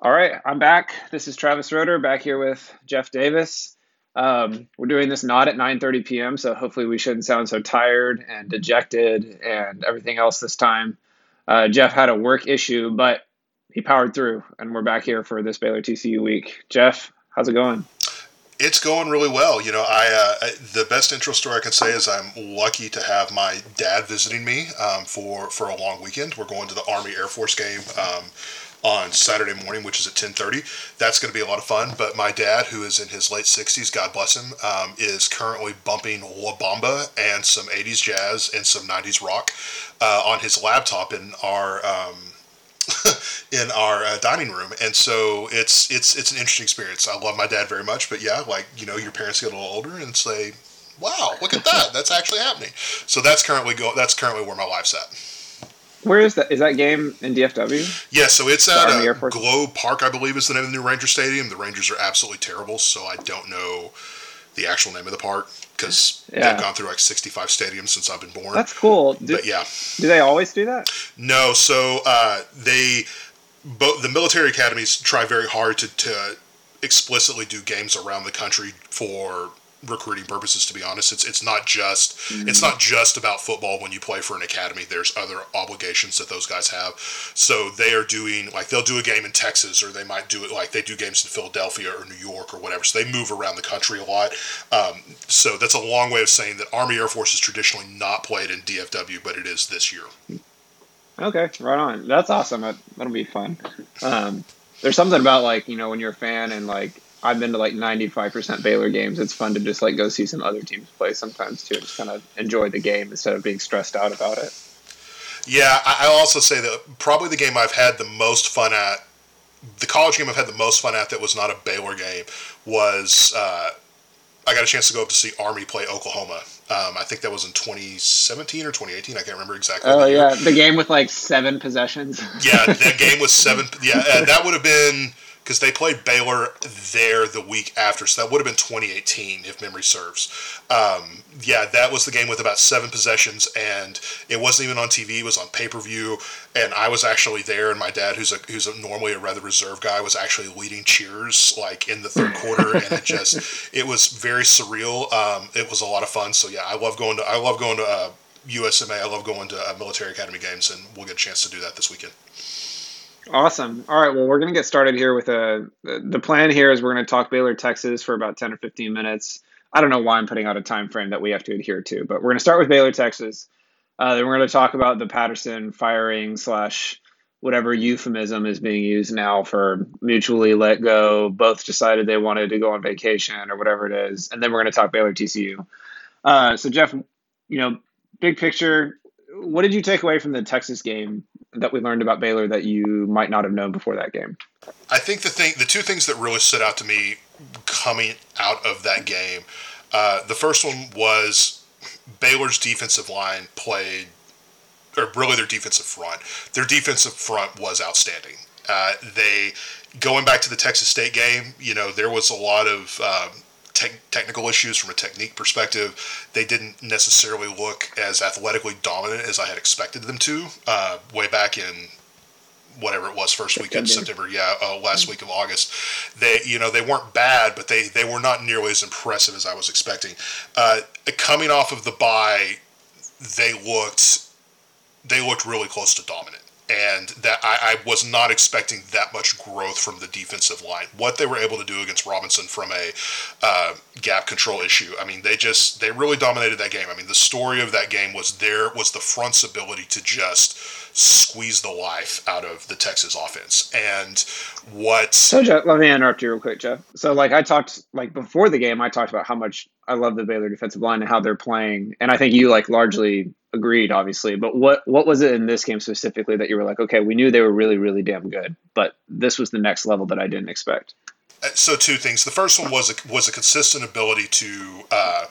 All right, I'm back. This is Travis Roeder back here with Jeff Davis. Um, we're doing this not at 9:30 p.m., so hopefully we shouldn't sound so tired and dejected and everything else this time. Uh, Jeff had a work issue, but he powered through, and we're back here for this Baylor TCU week. Jeff, how's it going? It's going really well. You know, I, uh, the best intro story I can say is I'm lucky to have my dad visiting me um, for for a long weekend. We're going to the Army Air Force game. Um, on Saturday morning, which is at 10:30. That's going to be a lot of fun. But my dad, who is in his late 60s, God bless him, um, is currently bumping La Bamba and some 80s jazz and some 90s rock uh, on his laptop in our. Um, in our uh, dining room, and so it's it's it's an interesting experience. I love my dad very much, but yeah, like you know, your parents get a little older and say, "Wow, look at that! That's actually happening." So that's currently go. That's currently where my life's at. Where is that? Is that game in DFW? Yeah, so it's at uh, Globe Park, I believe, is the name of the new Ranger Stadium. The Rangers are absolutely terrible, so I don't know the actual name of the park because yeah. they've gone through like 65 stadiums since I've been born. That's cool. Do, but yeah, do they always do that? No. So uh, they both the military academies try very hard to, to explicitly do games around the country for recruiting purposes to be honest. It's it's not just mm-hmm. it's not just about football when you play for an academy. There's other obligations that those guys have. So they are doing like they'll do a game in Texas or they might do it like they do games in Philadelphia or New York or whatever. So they move around the country a lot. Um, so that's a long way of saying that Army Air Force is traditionally not played in DFW but it is this year. Okay right on. That's awesome. That, that'll be fun. Um, there's something about like you know when you're a fan and like I've been to like 95% Baylor games. It's fun to just like go see some other teams play sometimes too, and just kind of enjoy the game instead of being stressed out about it. Yeah, I'll also say that probably the game I've had the most fun at, the college game I've had the most fun at that was not a Baylor game was uh, I got a chance to go up to see Army play Oklahoma. Um, I think that was in 2017 or 2018. I can't remember exactly. Oh yeah, the game with like seven possessions. yeah, that game was seven. Yeah, uh, that would have been because they played Baylor there the week after, so that would have been 2018 if memory serves. Um, yeah, that was the game with about seven possessions, and it wasn't even on TV; it was on pay per view. And I was actually there, and my dad, who's a who's a, normally a rather reserved guy, was actually leading cheers like in the third quarter, and it just it was very surreal. Um, it was a lot of fun. So yeah, I love going to I love going to uh, USMA. I love going to uh, military academy games, and we'll get a chance to do that this weekend. Awesome. All right. Well, we're going to get started here with a. The plan here is we're going to talk Baylor, Texas for about 10 or 15 minutes. I don't know why I'm putting out a time frame that we have to adhere to, but we're going to start with Baylor, Texas. Uh, then we're going to talk about the Patterson firing slash whatever euphemism is being used now for mutually let go. Both decided they wanted to go on vacation or whatever it is, and then we're going to talk Baylor TCU. Uh, so Jeff, you know, big picture, what did you take away from the Texas game that we learned about Baylor that you might not have known before that game? I think the thing, the two things that really stood out to me coming out of that game, uh, the first one was Baylor's defensive line played, or really their defensive front. Their defensive front was outstanding. Uh, they going back to the Texas State game, you know, there was a lot of um, te- technical issues from a technique perspective. They didn't necessarily look as athletically dominant as I had expected them to uh, way back in whatever it was first week of September, yeah, uh, last mm-hmm. week of August. They, you know, they weren't bad, but they they were not nearly as impressive as I was expecting. Uh, coming off of the bye, they looked they looked really close to dominant and that I, I, was not expecting that much growth from the defensive line. What they were able to do against Robinson from a uh, gap control issue, I mean, they just they really dominated that game. I mean, the story of that game was there was the front's ability to just squeeze the life out of the Texas offense. And what? So, Jeff, let me interrupt you real quick, Jeff. So, like I talked, like before the game, I talked about how much I love the Baylor defensive line and how they're playing, and I think you like largely agreed, obviously. But what what was it in this game specifically that you were like, okay, we knew they were really really damn good, but this was the next level that I didn't expect. Uh, so two things. The first one was a, was a consistent ability to. Uh,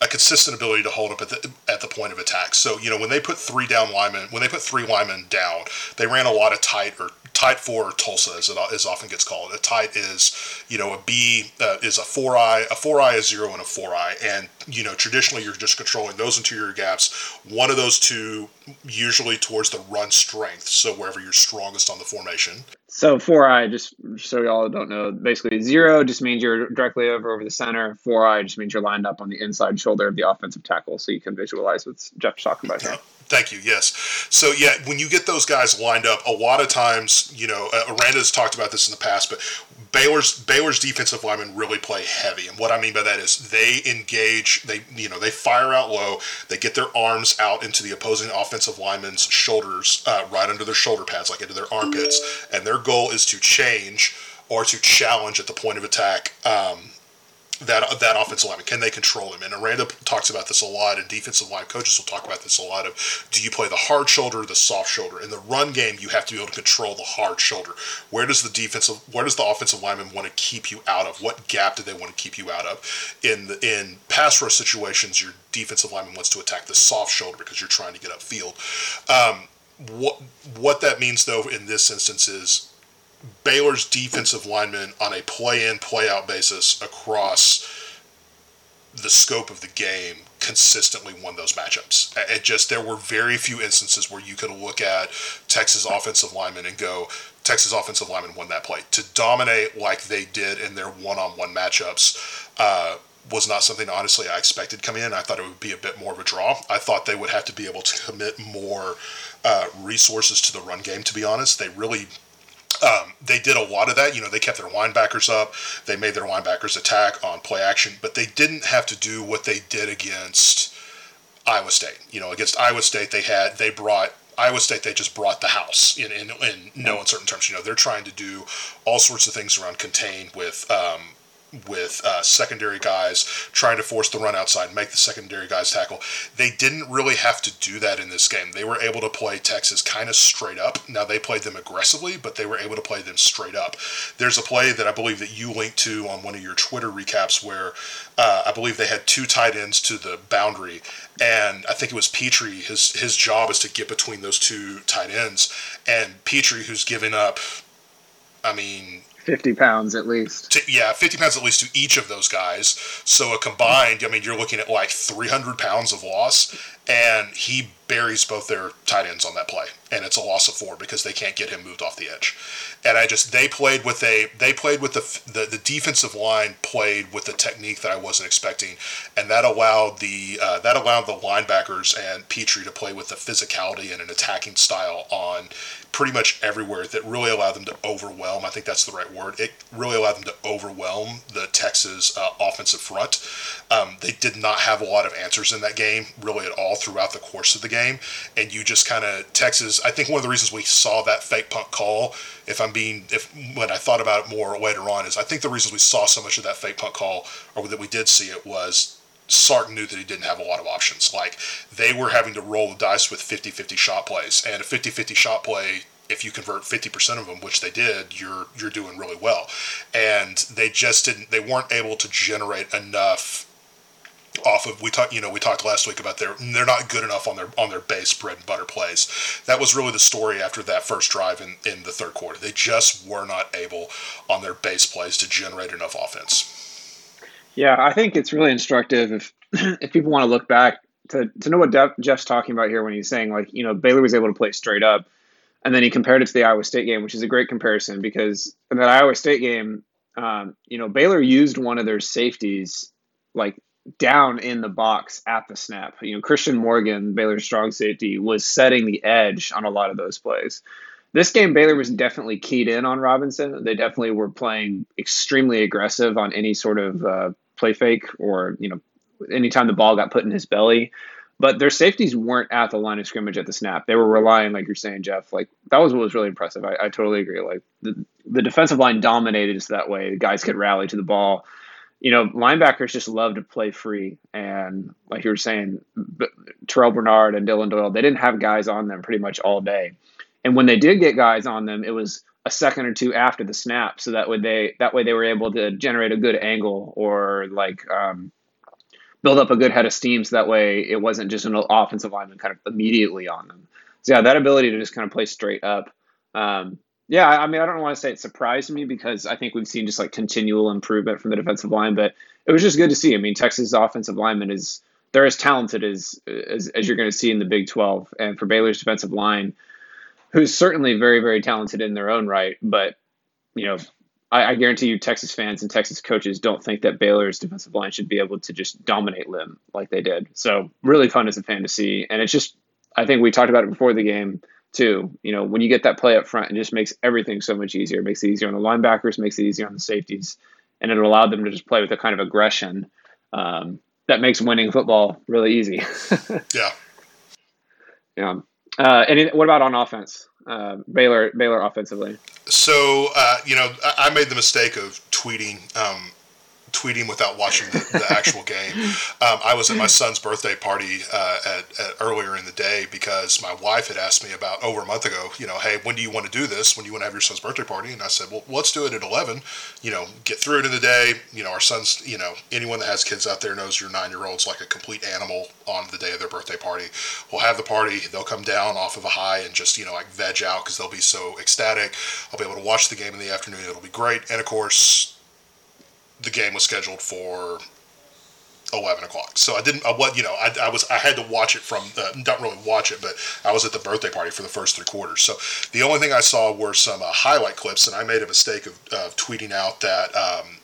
a consistent ability to hold up at the at the point of attack. So you know when they put three down linemen, when they put three linemen down, they ran a lot of tight or tight four or Tulsa as it as often gets called. A tight is you know a B uh, is a four eye, a four eye, a zero, and a four eye, and you know traditionally you're just controlling those interior gaps. One of those two usually towards the run strength, so wherever you're strongest on the formation. So four eye, just so y'all don't know, basically zero just means you're directly over over the center. Four eye just means you're lined up on the inside shoulder of the offensive tackle, so you can visualize what Jeff's talking about here. Thank you. Yes. So yeah, when you get those guys lined up, a lot of times, you know, uh, Aranda's talked about this in the past, but Baylor's Baylor's defensive linemen really play heavy, and what I mean by that is they engage, they you know they fire out low, they get their arms out into the opposing offensive lineman's shoulders, uh, right under their shoulder pads, like into their armpits, and their goal is to change or to challenge at the point of attack um, that that offensive lineman? Can they control him? And Aranda talks about this a lot, and defensive line coaches will talk about this a lot. Of do you play the hard shoulder or the soft shoulder? In the run game, you have to be able to control the hard shoulder. Where does the defensive, where does the offensive lineman want to keep you out of? What gap do they want to keep you out of? In the, in pass rush situations, your defensive lineman wants to attack the soft shoulder because you're trying to get upfield. Um, what what that means though in this instance is Baylor's defensive linemen on a play in, play out basis across the scope of the game consistently won those matchups. It just there were very few instances where you could look at Texas offensive linemen and go, Texas offensive linemen won that play. To dominate like they did in their one-on-one matchups uh, was not something honestly I expected coming in. I thought it would be a bit more of a draw. I thought they would have to be able to commit more uh, resources to the run game. To be honest, they really um, they did a lot of that. You know, they kept their linebackers up. They made their linebackers attack on play action, but they didn't have to do what they did against Iowa State. You know, against Iowa State, they had they brought Iowa State. They just brought the house in in, in no uncertain terms. You know, they're trying to do all sorts of things around contain with um, with uh, secondary guys trying to force the run outside, make the secondary guys tackle. They didn't really have to do that in this game. They were able to play Texas kind of straight up. Now they played them aggressively, but they were able to play them straight up. There's a play that I believe that you linked to on one of your Twitter recaps where uh, I believe they had two tight ends to the boundary, and I think it was Pitre. His his job is to get between those two tight ends, and Pitre, who's given up. I mean, 50 pounds at least. To, yeah, 50 pounds at least to each of those guys. So a combined, I mean, you're looking at like 300 pounds of loss, and he buries both their tight ends on that play, and it's a loss of four because they can't get him moved off the edge. And I just they played with a they played with the the, the defensive line played with the technique that I wasn't expecting, and that allowed the uh, that allowed the linebackers and Pitre to play with the physicality and an attacking style on pretty much everywhere that really allowed them to overwhelm. I think that's the right word. It really allowed them to overwhelm the Texas uh, offensive front. Um, they did not have a lot of answers in that game, really at all, throughout the course of the game. And you just kind of Texas. I think one of the reasons we saw that fake punt call, if I'm being, if when I thought about it more later on, is I think the reasons we saw so much of that fake punt call, or that we did see it, was Sark knew that he didn't have a lot of options. Like, they were having to roll the dice with 50 50 shot plays. And a 50 50 shot play, if you convert 50% of them, which they did, you're you're doing really well. And they just didn't, they weren't able to generate enough off of we talked you know we talked last week about their they're not good enough on their on their base bread and butter plays. That was really the story after that first drive in in the third quarter. They just were not able on their base plays to generate enough offense. Yeah, I think it's really instructive if if people want to look back to, to know what Jeff's talking about here when he's saying like you know Baylor was able to play straight up, and then he compared it to the Iowa State game, which is a great comparison because in that Iowa State game, um, you know Baylor used one of their safeties like down in the box at the snap. You know Christian Morgan, Baylor's strong safety, was setting the edge on a lot of those plays this game Baylor was definitely keyed in on Robinson. They definitely were playing extremely aggressive on any sort of uh, play fake or you know anytime the ball got put in his belly. But their safeties weren't at the line of scrimmage at the snap. They were relying, like you're saying, Jeff. Like that was what was really impressive. I, I totally agree. Like the the defensive line dominated us that way. The guys could rally to the ball. You know, linebackers just love to play free, and like you were saying, Terrel Bernard and Dillon Doyle, they didn't have guys on them pretty much all day. And when they did get guys on them, it was a second or two after the snap, so that way they that way they were able to generate a good angle or like um, build up a good head of steam, so that way it wasn't just an offensive lineman kind of immediately on them. So yeah, that ability to just kind of play straight up. Um, yeah, I mean, I don't want to say it surprised me because I think we've seen just like continual improvement from the defensive line, but it was just good to see. I mean, Texas offensive lineman is they're as talented as as, as you're going to see in the Big 12, and for Baylor's defensive line who's certainly very, very talented in their own right. But, you know, I, I, guarantee you, Texas fans and Texas coaches don't think that Baylor's defensive line should be able to just dominate Lim like they did. So, really fun as a fan to see. And it's just, I think we talked about it before the game too. You know, when you get that play up front, it just makes everything so much easier. It makes it easier on the linebackers, makes it easier on the safeties, and it allowed them to just play with a kind of aggression um, that makes winning football really easy. yeah. Yeah. Uh, and what about on offense? Uh, Baylor Baylor offensively. So uh, you know, I, I, made the mistake of tweeting um, tweeting without watching the, the actual game. Um, I was at my son's birthday party uh, at, at, earlier in the day because my wife had asked me about over a month ago. You know, hey, when do you want to do this? When do you want to have your son's birthday party? And I said, well, let's do it at eleven. You know, get through it in the day. You know, our son's. You know, anyone that has kids out there knows your nine year old's like a complete animal on the day of their birthday party. We'll have the party. They'll come down off of a high and just you know like veg out because they'll be so ecstatic. I'll be able to watch the game in the afternoon. It'll be great. And of course, the game was scheduled for 11 o'clock. So I didn't, I, what, you know, I, I was, I had to watch it from, uh, not really watch it, but I was at the birthday party for the first three quarters. So the only thing I saw were some uh, highlight clips, and I made a mistake of tweeting out that, um,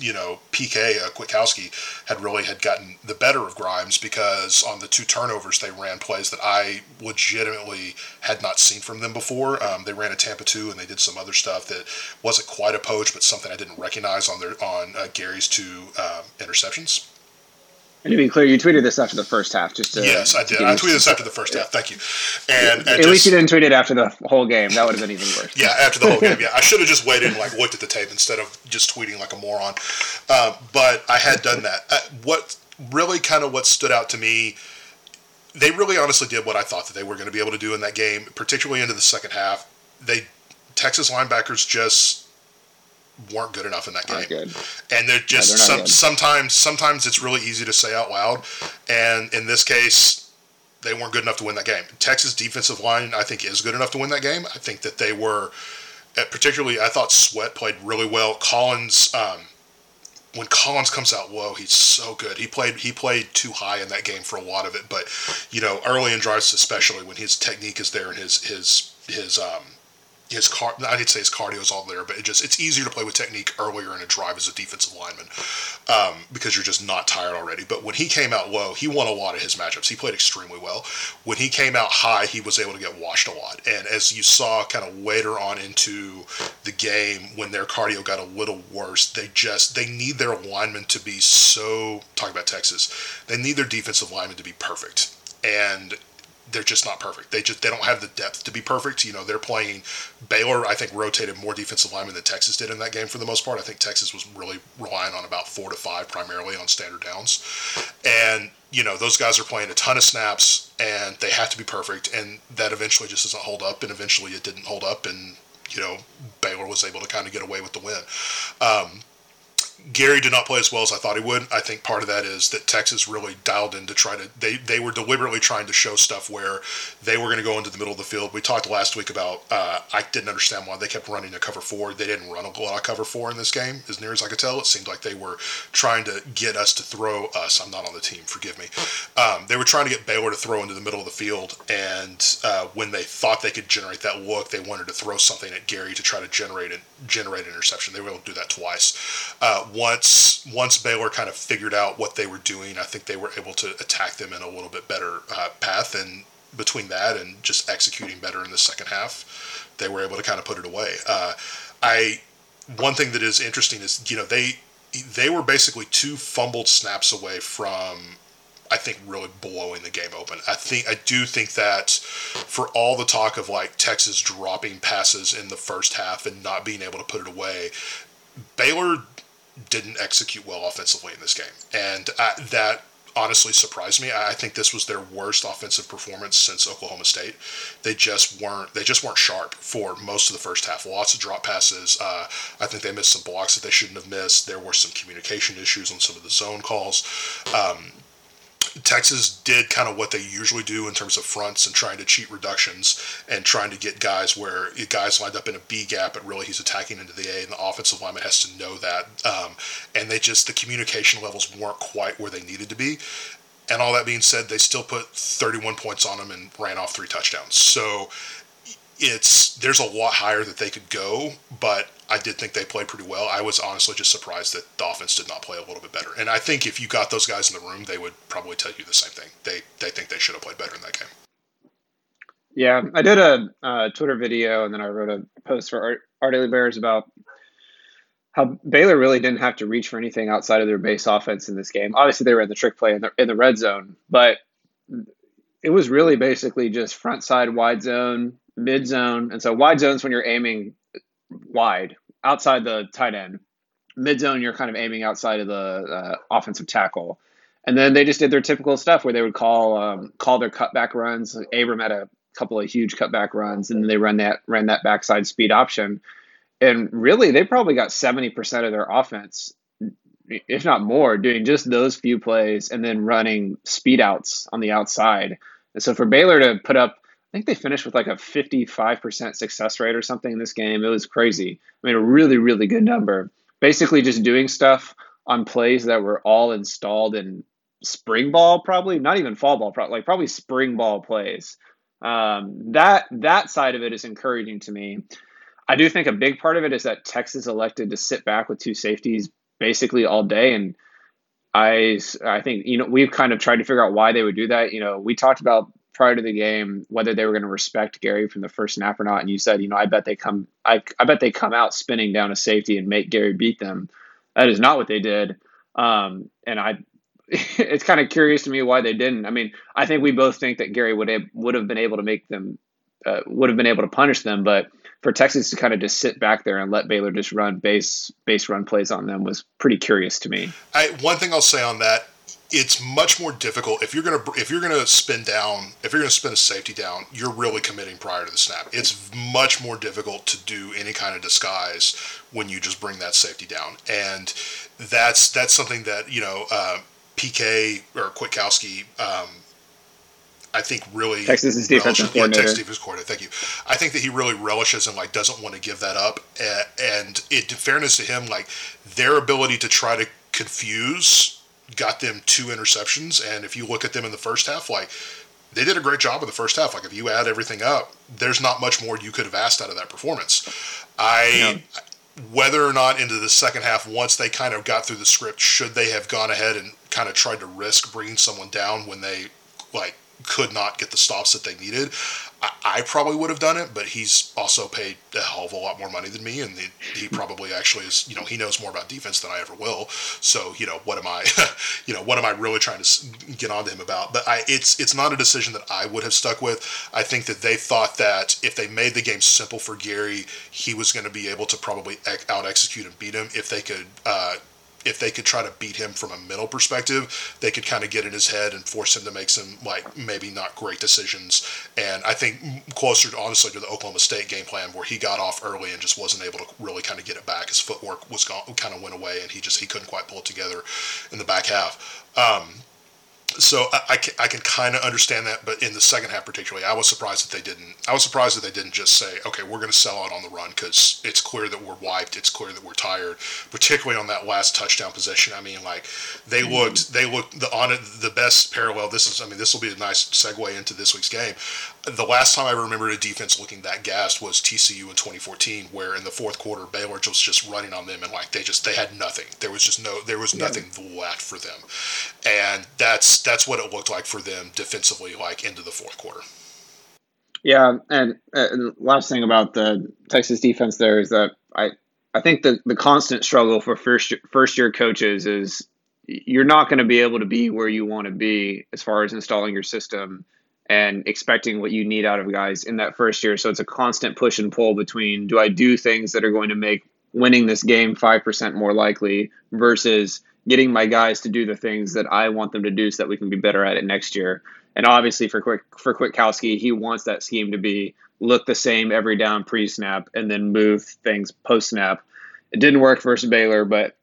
you know, PK uh, Kwiatkowski had really had gotten the better of Grimes because on the two turnovers they ran plays that I legitimately had not seen from them before. Um, they ran a Tampa two and they did some other stuff that wasn't quite a poach, but something I didn't recognize on their on uh, Gerry's two um, interceptions. And to be clear, you tweeted this after the first half, just to, yes, I did. I tweeted this after the first half. Thank you. And, and at just, least you didn't tweet it after the whole game. That would have been even worse. yeah, after the whole game. Yeah, I should have just waited and like looked at the tape instead of just tweeting like a moron. Uh, but I had done that. Uh, what really kind of what stood out to me, they really honestly did what I thought that they were going to be able to do in that game, particularly into the second half. They Texas linebackers just weren't good enough in that game. And they're just they're some, sometimes sometimes it's really easy to say out loud, and in this case, they weren't good enough to win that game. Texas defensive line, I think, is good enough to win that game. I think that they were, uh, particularly, I thought Sweat played really well. Collins. Um, when Collins comes out whoa, he's so good. He played he played too high in that game for a lot of it, but you know, early in drives especially when his technique is there and his his his um his car I didn't say his cardio is all there, but it just it's easier to play with technique earlier in a drive as a defensive lineman um, because you're just not tired already. But when he came out low, he won a lot of his matchups. He played extremely well. When he came out high, he was able to get washed a lot. And as you saw, kind of later on into the game, when their cardio got a little worse, they just they need their linemen to be so. talk about Texas, they need their defensive linemen to be perfect. And they're just not perfect. They just they don't have the depth to be perfect. You know, they're playing Baylor. I think rotated more defensive linemen than Texas did in that game for the most part. I think Texas was really relying on about four to five primarily on standard downs, and you know those guys are playing a ton of snaps and they have to be perfect, and that eventually just doesn't hold up. And eventually it didn't hold up, and you know Baylor was able to kind of get away with the win. Um, Gerry did not play as well as I thought he would. I think part of that is that Texas really dialed in to try to they they were deliberately trying to show stuff where they were going to go into the middle of the field. We talked last week about uh, I didn't understand why they kept running a cover four. They didn't run a lot of cover four in this game, as near as I could tell. It seemed like they were trying to get us to throw us. I'm not on the team, forgive me. Um, they were trying to get Baylor to throw into the middle of the field, and uh, when they thought they could generate that look, they wanted to throw something at Gerry to try to generate it, generate an interception. They were able to do that twice. Uh, once once Baylor kind of figured out what they were doing, I think they were able to attack them in a little bit better uh, path. And between that and just executing better in the second half, they were able to kind of put it away. Uh, I one thing that is interesting is you know they they were basically two fumbled snaps away from I think really blowing the game open. I think I do think that for all the talk of like Texas dropping passes in the first half and not being able to put it away, Baylor didn't execute well offensively in this game, and I, that honestly surprised me. I think this was their worst offensive performance since Oklahoma State. They just weren't they just weren't sharp for most of the first half. Lots of drop passes. Uh, I think they missed some blocks that they shouldn't have missed. There were some communication issues on some of the zone calls. Um, Texas did kind of what they usually do in terms of fronts and trying to cheat reductions and trying to get guys where guys lined up in a B gap, but really he's attacking into the A, and the offensive lineman has to know that. Um, and they just the communication levels weren't quite where they needed to be. And all that being said, they still put 31 points on them and ran off three touchdowns. So it's there's a lot higher that they could go, but I did think they played pretty well. I was honestly just surprised that the offense did not play a little bit better. And I think if you got those guys in the room, they would probably tell you the same thing. They they think they should have played better in that game. Yeah, I did a, Twitter video and then I wrote a post for Our Daily Bears about how Baylor really didn't have to reach for anything outside of their base offense in this game. Obviously, they were in the trick play in the in the red zone, but it was really basically just front side wide zone, mid zone, and so wide zones when you're aiming wide outside the tight end. Mid zone, you're kind of aiming outside of the uh, offensive tackle, and then they just did their typical stuff where they would call um, call their cutback runs. Abram had a couple of huge cutback runs, and then they run that ran that backside speed option and really they probably got 70% of their offense if not more doing just those few plays and then running speed outs on the outside and so for baylor to put up i think they finished with like a 55% success rate or something in this game. It was crazy. I mean a really really good number. Basically just doing stuff on plays that were all installed in spring ball probably. Not even fall ball like probably spring ball plays. Um, that that side of it is encouraging to me. I do think a big part of it is that Texas elected to sit back with two safeties basically all day, and I I think you know we've kind of tried to figure out why they would do that. You know, we talked about prior to the game whether they were going to respect Gerry from the first snap or not, and you said, you know, I bet they come I I bet they come out spinning down a safety and make Gerry beat them. That is not what they did, um, and I. It's kind of curious to me why they didn't. I mean, I think we both think that Gerry would have, would have been able to make them uh, would have been able to punish them, but for Texas to kind of just sit back there and let Baylor just run base base run plays on them was pretty curious to me. I, one thing I'll say on that, it's much more difficult if you're gonna if you're gonna spin down if you're gonna spin a safety down, you're really committing prior to the snap. It's much more difficult to do any kind of disguise when you just bring that safety down, and that's that's something that you know uh, PK or Kwiatkowski. Um, I think really Texas's defensive relishes, coordinator. Yeah, Texas defensive coordinator. Thank you. I think that he really relishes and like doesn't want to give that up. And it, in fairness to him, like their ability to try to confuse got them two interceptions. And if you look at them in the first half, like they did a great job in the first half. Like if you add everything up, there's not much more you could have asked out of that performance. I. Whether or not into the second half, once they kind of got through the script, should they have gone ahead and kind of tried to risk bringing someone down when they like could not get the stops that they needed. I, I, probably would have done it, but he's also paid a hell of a lot more money than me, and he, he probably actually is. You know, he knows more about defense than I ever will. So, you know, what am I, you know, what am I really trying to get onto him about? But I, it's it's not a decision that I would have stuck with. I think that they thought that if they made the game simple for Gerry, he was going to be able to probably out execute and beat him if they could. Uh, if they could try to beat him from a mental perspective, they could kind of get in his head and force him to make some like maybe not great decisions. And I think closer, to, honestly, to the Oklahoma State game plan where he got off early and just wasn't able to really kind of get it back. His footwork was gone, kind of went away, and he just he couldn't quite pull it together in the back half. Um, so I, I can, I can kind of understand that, but in the second half particularly, I was surprised that they didn't. I was surprised that they didn't just say, "Okay, we're going to sell out on the run" because it's clear that we're wiped. It's clear that we're tired, particularly on that last touchdown possession. I mean, like they mm-hmm. looked, they looked the on it the best parallel. This is, I mean, this will be a nice segue into this week's game the last time I remember a defense looking that gassed was TCU in 2014, where in the fourth quarter Baylor was just running on them and like they just they had nothing. There was just no there was nothing yeah. left for them, and that's that's what it looked like for them defensively, like into the fourth quarter. Yeah, and, and last thing about the Texas defense there is that I I think the the constant struggle for first first year coaches is you're not going to be able to be where you want to be as far as installing your system and expecting what you need out of guys in that first year. So it's a constant push and pull between do I do things that are going to make winning this game 5% more likely versus getting my guys to do the things that I want them to do so that we can be better at it next year. And obviously for Quick for Kwiatkowski, he wants that scheme to be look the same every down pre-snap and then move things post-snap. It didn't work versus Baylor, but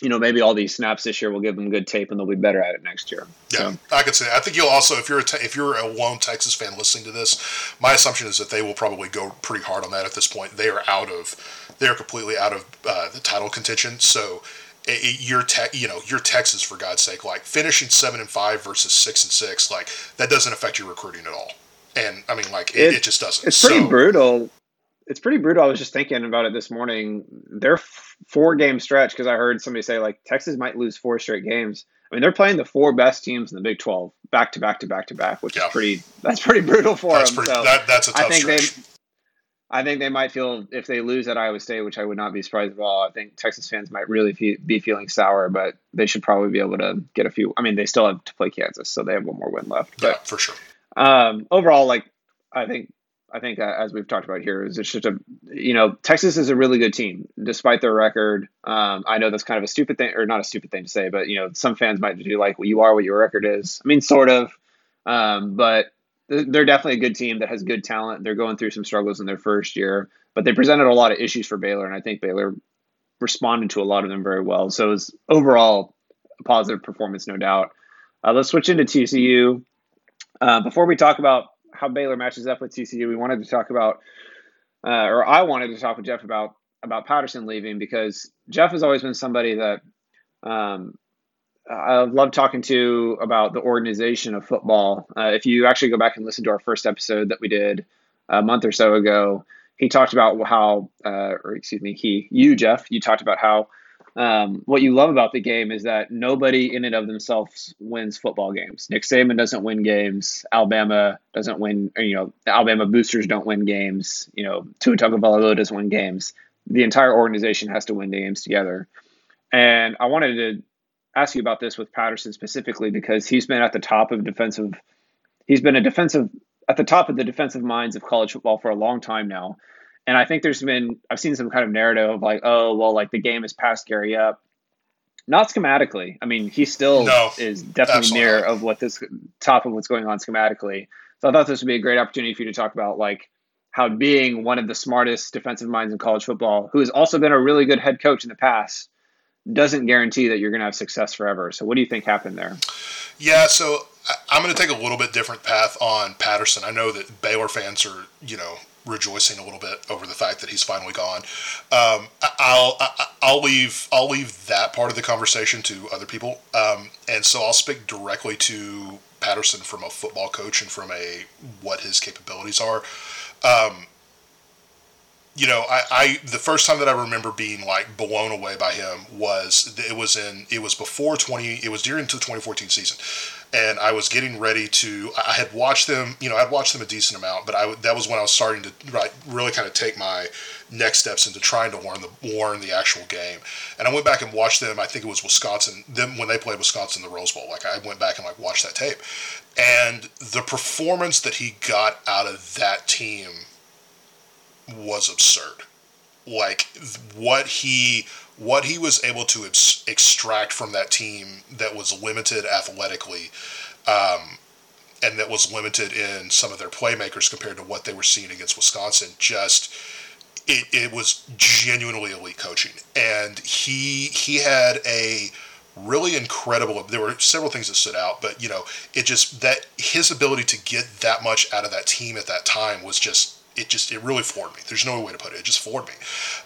you know, maybe all these snaps this year will give them good tape and they'll be better at it next year. Yeah, so. I could say. That. I think you'll also, if you're a te- if you're a lone Texas fan listening to this, my assumption is that they will probably go pretty hard on that at this point. They are out of, they are completely out of uh, the title contention. So it, you're te- you know you're Texas for God's sake. Like finishing seven and five versus six and six, like that doesn't affect your recruiting at all. And I mean, like it, it, it just doesn't. It's pretty so, brutal. It's pretty brutal. I was just thinking about it this morning. Their four game stretch because I heard somebody say like Texas might lose four straight games. I mean, they're playing the four best teams in the Big Twelve back to back to back to back, which yeah. is pretty. That's pretty brutal for that's them. Pretty, so that, that's a tough I think stretch. they. I think they might feel if they lose at Iowa State, which I would not be surprised at all. I think Texas fans might really be feeling sour, but they should probably be able to get a few. I mean, they still have to play Kansas, so they have one more win left. But yeah, for sure. Um, overall, like I think I think uh, as we've talked about here, is it's just a you know Texas is a really good team despite their record. Um, I know that's kind of a stupid thing or not a stupid thing to say, but you know some fans might do like, well, you are what your record is. I mean, sort of, um, but they're definitely a good team that has good talent. They're going through some struggles in their first year, but they presented a lot of issues for Baylor, and I think Baylor responded to a lot of them very well. So it was overall a positive performance, no doubt. Uh, let's switch into TCU. Uh, before we talk about how Baylor matches up with TCU, we wanted to talk about, uh, or I wanted to talk with Jeff about about Patterson leaving because Jeff has always been somebody that um, I love talking to about the organization of football. Uh, if you actually go back and listen to our first episode that we did a month or so ago, he talked about how, uh, or excuse me, he, you, Jeff, you talked about how um, what you love about the game is that nobody in and of themselves wins football games. Nick Saban doesn't win games. Alabama doesn't win. Or, you know, the Alabama boosters don't win games. You know, Tua Tagovailoa doesn't win games. The entire organization has to win games together. And I wanted to ask you about this with Patterson specifically because he's been at the top of defensive. He's been a defensive at the top of the defensive minds of college football for a long time now, and I think there's been I've seen some kind of narrative of like, oh well, like the game has passed Gary up. Not schematically. I mean, he still no, is definitely near of what this top of what's going on schematically. So I thought this would be a great opportunity for you to talk about like how being one of the smartest defensive minds in college football, who has also been a really good head coach in the past, doesn't guarantee that you're going to have success forever. So, what do you think happened there? Yeah, so I'm going to take a little bit different path on Patterson. I know that Baylor fans are, you know, rejoicing a little bit over the fact that he's finally gone. Um, I'll I'll leave I'll leave that part of the conversation to other people, um, and so I'll speak directly to Patterson from a football coach and from a what his capabilities are. Um, you know, I, I the first time that I remember being like blown away by him was it was in it was before twenty it was during the twenty fourteen season, and I was getting ready to I had watched them you know I'd watched them a decent amount, but I that was when I was starting to right really kind of take my next steps into trying to learn the learn the actual game, and I went back and watched them. I think it was Wisconsin them when they played Wisconsin in the Rose Bowl. Like I went back and like watched that tape, and the performance that he got out of that team was absurd. Like what he what he was able to ex- extract from that team that was limited athletically, um, and that was limited in some of their playmakers compared to what they were seeing against Wisconsin. Just it, it was genuinely elite coaching, and he he had a really incredible. There were several things that stood out, but you know, it just that his ability to get that much out of that team at that time was just it just it really floored me. There's no way to put it. It just floored me.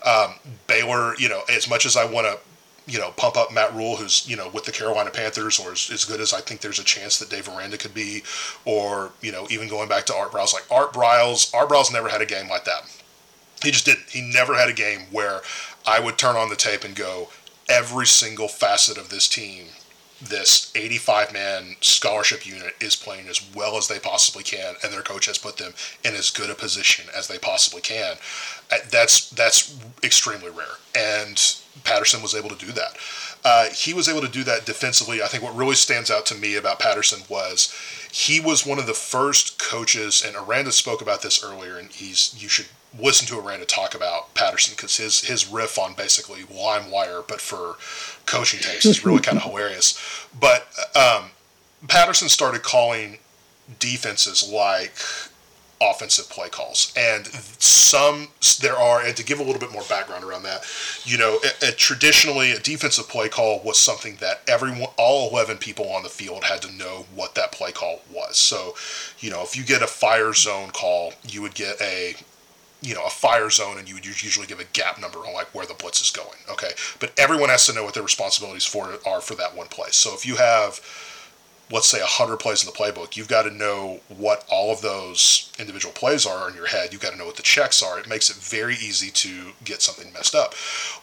Um, Baylor, you know, as much as I want to you know, pump up Matt Rhule, who's, you know, with the Carolina Panthers, or as, as good as I think there's a chance that Dave Aranda could be, or, you know, even going back to Art Briles, like Art Briles, Art Briles never had a game like that. He just didn't. He never had a game where I would turn on the tape and go, every single facet of this team this 85 man scholarship unit is playing as well as they possibly can, and their coach has put them in as good a position as they possibly can. Uh, that's that's extremely rare, and Patterson was able to do that. Uh, he was able to do that defensively. I think what really stands out to me about Patterson was he was one of the first coaches, and Aranda spoke about this earlier, and he's you should listen to Aranda talk about Patterson because his his riff on basically LimeWire, but for coaching tapes, is really kind of hilarious. But um, Patterson started calling defenses like offensive play calls, and some there are. And to give a little bit more background around that, you know, a, a traditionally a defensive play call was something that everyone, all eleven people on the field, had to know what that play call was. So, you know, if you get a fire zone call, you would get a you know a fire zone and you would usually give a gap number on like where the blitz is going okay but everyone has to know what their responsibilities for are for that one place so if you have let's say 100 plays in the playbook, you've got to know what all of those individual plays are in your head. You've got to know what the checks are. It makes it very easy to get something messed up.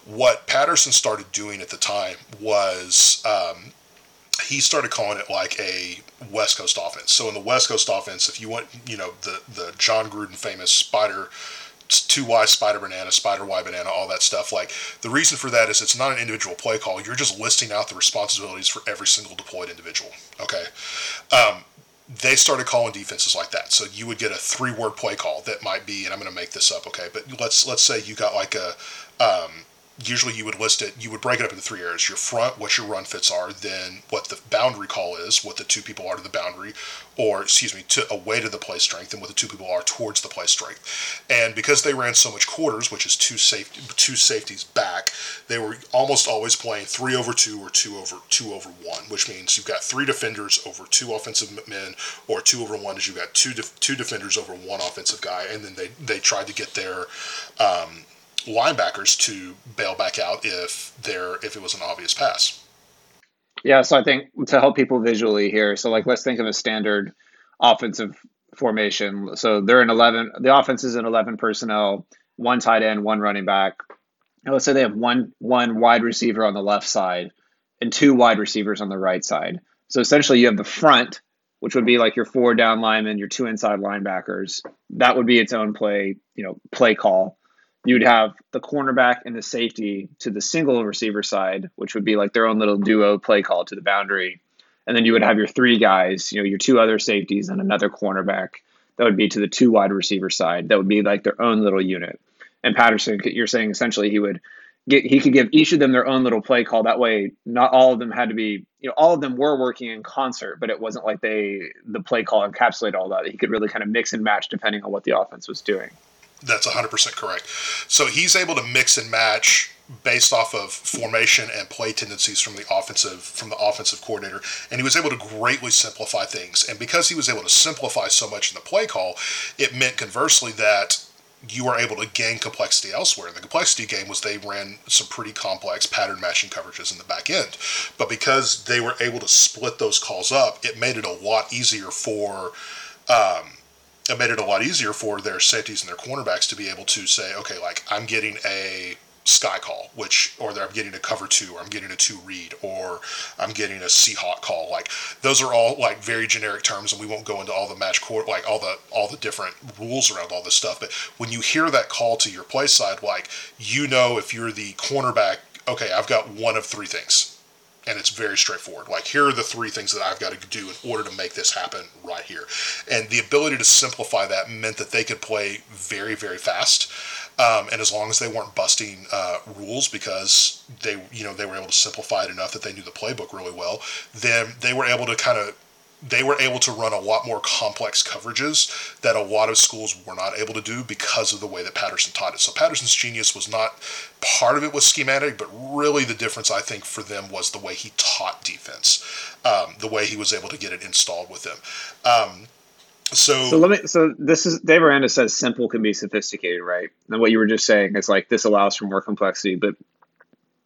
What Patterson started doing at the time was um, he started calling it like a West Coast offense. So in the West Coast offense, if you want, you know, the the Jon Gruden famous spider two Y spider banana, spider Y banana, all that stuff. Like the reason for that is it's not an individual play call. You're just listing out the responsibilities for every single deployed individual. Okay. Um, they started calling defenses like that. So you would get a three word play call that might be, and I'm going to make this up, okay, but let's let's say you got like a um, usually you would list it, you would break it up into three areas your front, what your run fits are, then what the boundary call is, what the two people are to the boundary, or excuse me, to away to the play strength, and what the two people are towards the play strength. And because they ran so much quarters, which is two safety, two safeties back, they were almost always playing three over two or two over two over one, which means you've got three defenders over two offensive men, or two over one is you've got two def- two defenders over one offensive guy, and then they they tried to get their um, linebackers to bail back out if there if it was an obvious pass. Yeah, so I think to help people visually here, so like let's think of a standard offensive formation. So they're in eleven. The offense is in eleven personnel, one tight end, one running back. And let's say they have one one wide receiver on the left side and two wide receivers on the right side. So essentially, you have the front, which would be like your four down linemen, your two inside linebackers. That would be its own play, you know, play call you'd have the cornerback and the safety to the single receiver side, which would be like their own little duo play call to the boundary. And then you would have your three guys, you know, your two other safeties and another cornerback. That would be to the two wide receiver side. That would be like their own little unit. And Patterson, you're saying essentially he would get he could give each of them their own little play call. That way, not all of them had to be, you know, all of them were working in concert, but it wasn't like they the play call encapsulated all that. He could really kind of mix and match depending on what the offense was doing. That's 100% correct. So he's able to mix and match based off of formation and play tendencies from the offensive from the offensive coordinator and he was able to greatly simplify things and because he was able to simplify so much in the play call it meant conversely that you were able to gain complexity elsewhere. The complexity game was they ran some pretty complex pattern matching coverages in the back end. But because they were able to split those calls up, it made it a lot easier for um, it made it a lot easier for their safeties and their cornerbacks to be able to say, okay, like I'm getting a sky call, which or I'm getting a cover two, or I'm getting a two read, or I'm getting a Seahawk call. Like those are all like very generic terms, and we won't go into all the match court, like all the all the different rules around all this stuff. But when you hear that call to your play side, like you know if you're the cornerback, okay, I've got one of three things and it's very straightforward. Like, here are the three things that I've got to do in order to make this happen right here. And the ability to simplify that meant that they could play very, very fast. Um, and as long as they weren't busting uh, rules because they, you know, they were able to simplify it enough that they knew the playbook really well, then they were able to kind of they were able to run a lot more complex coverages that a lot of schools were not able to do because of the way that Patterson taught it. So Patterson's genius was not part of it was schematic, but really the difference I think for them was the way he taught defense, um, the way he was able to get it installed with them. Um, so, so let me. So this is Dave Aranda says simple can be sophisticated, right? And what you were just saying is like this allows for more complexity, but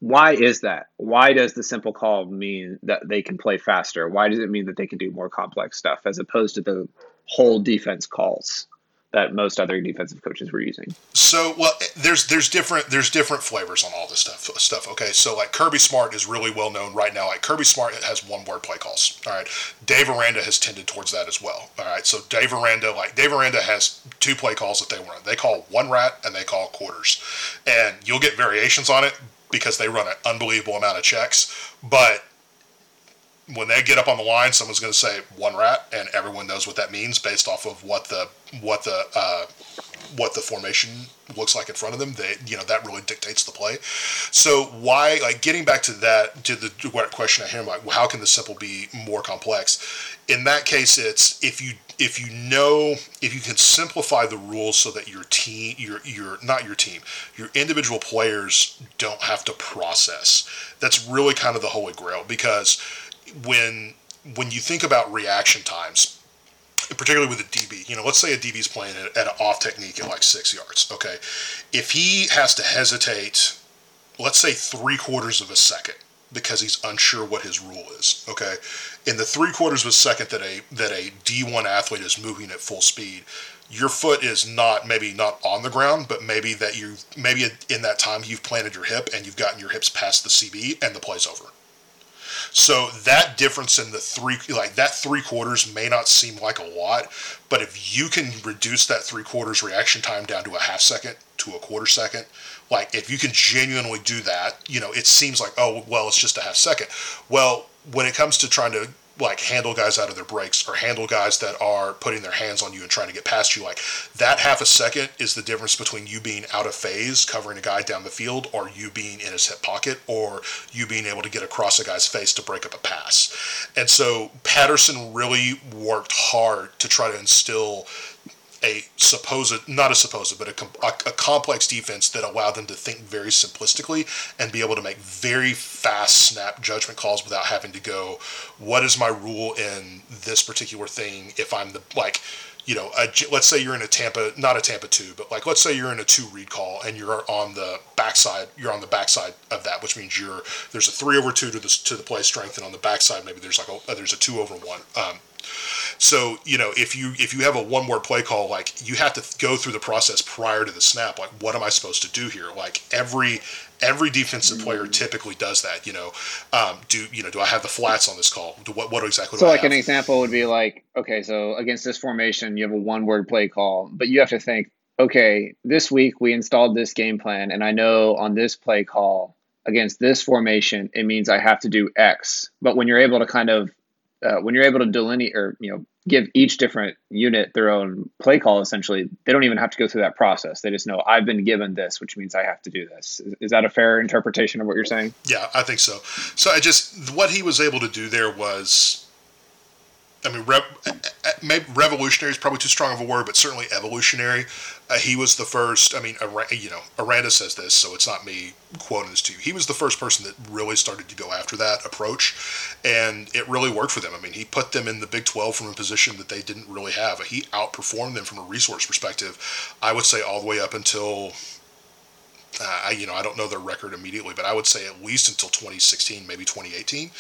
why is that? Why does the simple call mean that they can play faster? Why does it mean that they can do more complex stuff as opposed to the whole defense calls that most other defensive coaches were using? So, well, eh, there's there's different there's different flavors on all this stuff stuff. Okay, so like Kirby Smart is really well known right now. Like Kirby Smart has one word play calls. All right, Dave Aranda has tended towards that as well. All right, so Dave Aranda like Dave Aranda has two play calls that they run. They call one rat and they call quarters, and you'll get variations on it because they run an unbelievable amount of checks. But when they get up on the line, someone's going to say one rat, and everyone knows what that means based off of what the what the uh, what the formation looks like in front of them. They you know that really dictates the play. So why like getting back to that to the question I hear like how can the simple be more complex? In that case, it's if you if you know if you can simplify the rules so that your team your your not your team your individual players don't have to process that's really kind of the holy grail because when when you think about reaction times particularly with a DB, you know, let's say a DB is playing at, at an off technique at like six yards. Okay, if he has to hesitate, let's say three quarters of a second because he's unsure what his rule is. Okay, in the three quarters of a second that a that a D1 athlete is moving at full speed, your foot is not maybe not on the ground, but maybe that you maybe in that time you've planted your hip and you've gotten your hips past the CB and the play's over. So that difference in the three, like that three quarters may not seem like a lot, but if you can reduce that three quarters reaction time down to a half second to a quarter second, like if you can genuinely do that, you know, it seems like, oh, well, it's just a half second. Well, when it comes to trying to like handle guys out of their breaks or handle guys that are putting their hands on you and trying to get past you. Like that half a second is the difference between you being out of phase covering a guy down the field or you being in his hip pocket or you being able to get across a guy's face to break up a pass. And so patterson really worked hard to try to instill a supposed, not a supposed, but a, a, a, complex defense that allowed them to think very simplistically and be able to make very fast snap judgment calls without having to go, what is my rule in this particular thing if I'm the, like, you know, a, let's say you're in a Tampa, not a Tampa two, but like let's say you're in a two read call and you're on the backside, you're on the backside of that, which means you're there's a three over two to the to the play strength, and on the backside maybe there's like a, there's a two over one. Um, so you know, if you if you have a one word play call, like you have to go through the process prior to the snap. Like, what am I supposed to do here? Like every every defensive player typically does that. You know, um, do you know? Do I have the flats on this call? Do, what what exactly? So, like have? an example would be like, okay, so against this formation, you have a one word play call, but you have to think, okay, this week we installed this game plan, and I know on this play call against this formation, it means I have to do X. But when you're able to kind of uh, when you're able to delineate or you know give each different unit their own play call essentially. They don't even have to go through that process. They just know i've been given this which means i have to do this. Is, that a fair interpretation of what you're saying? Yeah i think so. So i just what he was able to do there was I mean, rev, uh, uh, uh, maybe revolutionary is probably too strong of a word, but certainly evolutionary. Uh, he was the first. I mean, you know, Aranda says this, so it's not me quoting this to you. He was the first person that really started to go after that approach, and it really worked for them. I mean, he put them in the Big 12 from a position that they didn't really have. He outperformed them from a resource perspective. I would say all the way up until uh, I, you know, I don't know their record immediately, but I would say at least until 2016, maybe 2018.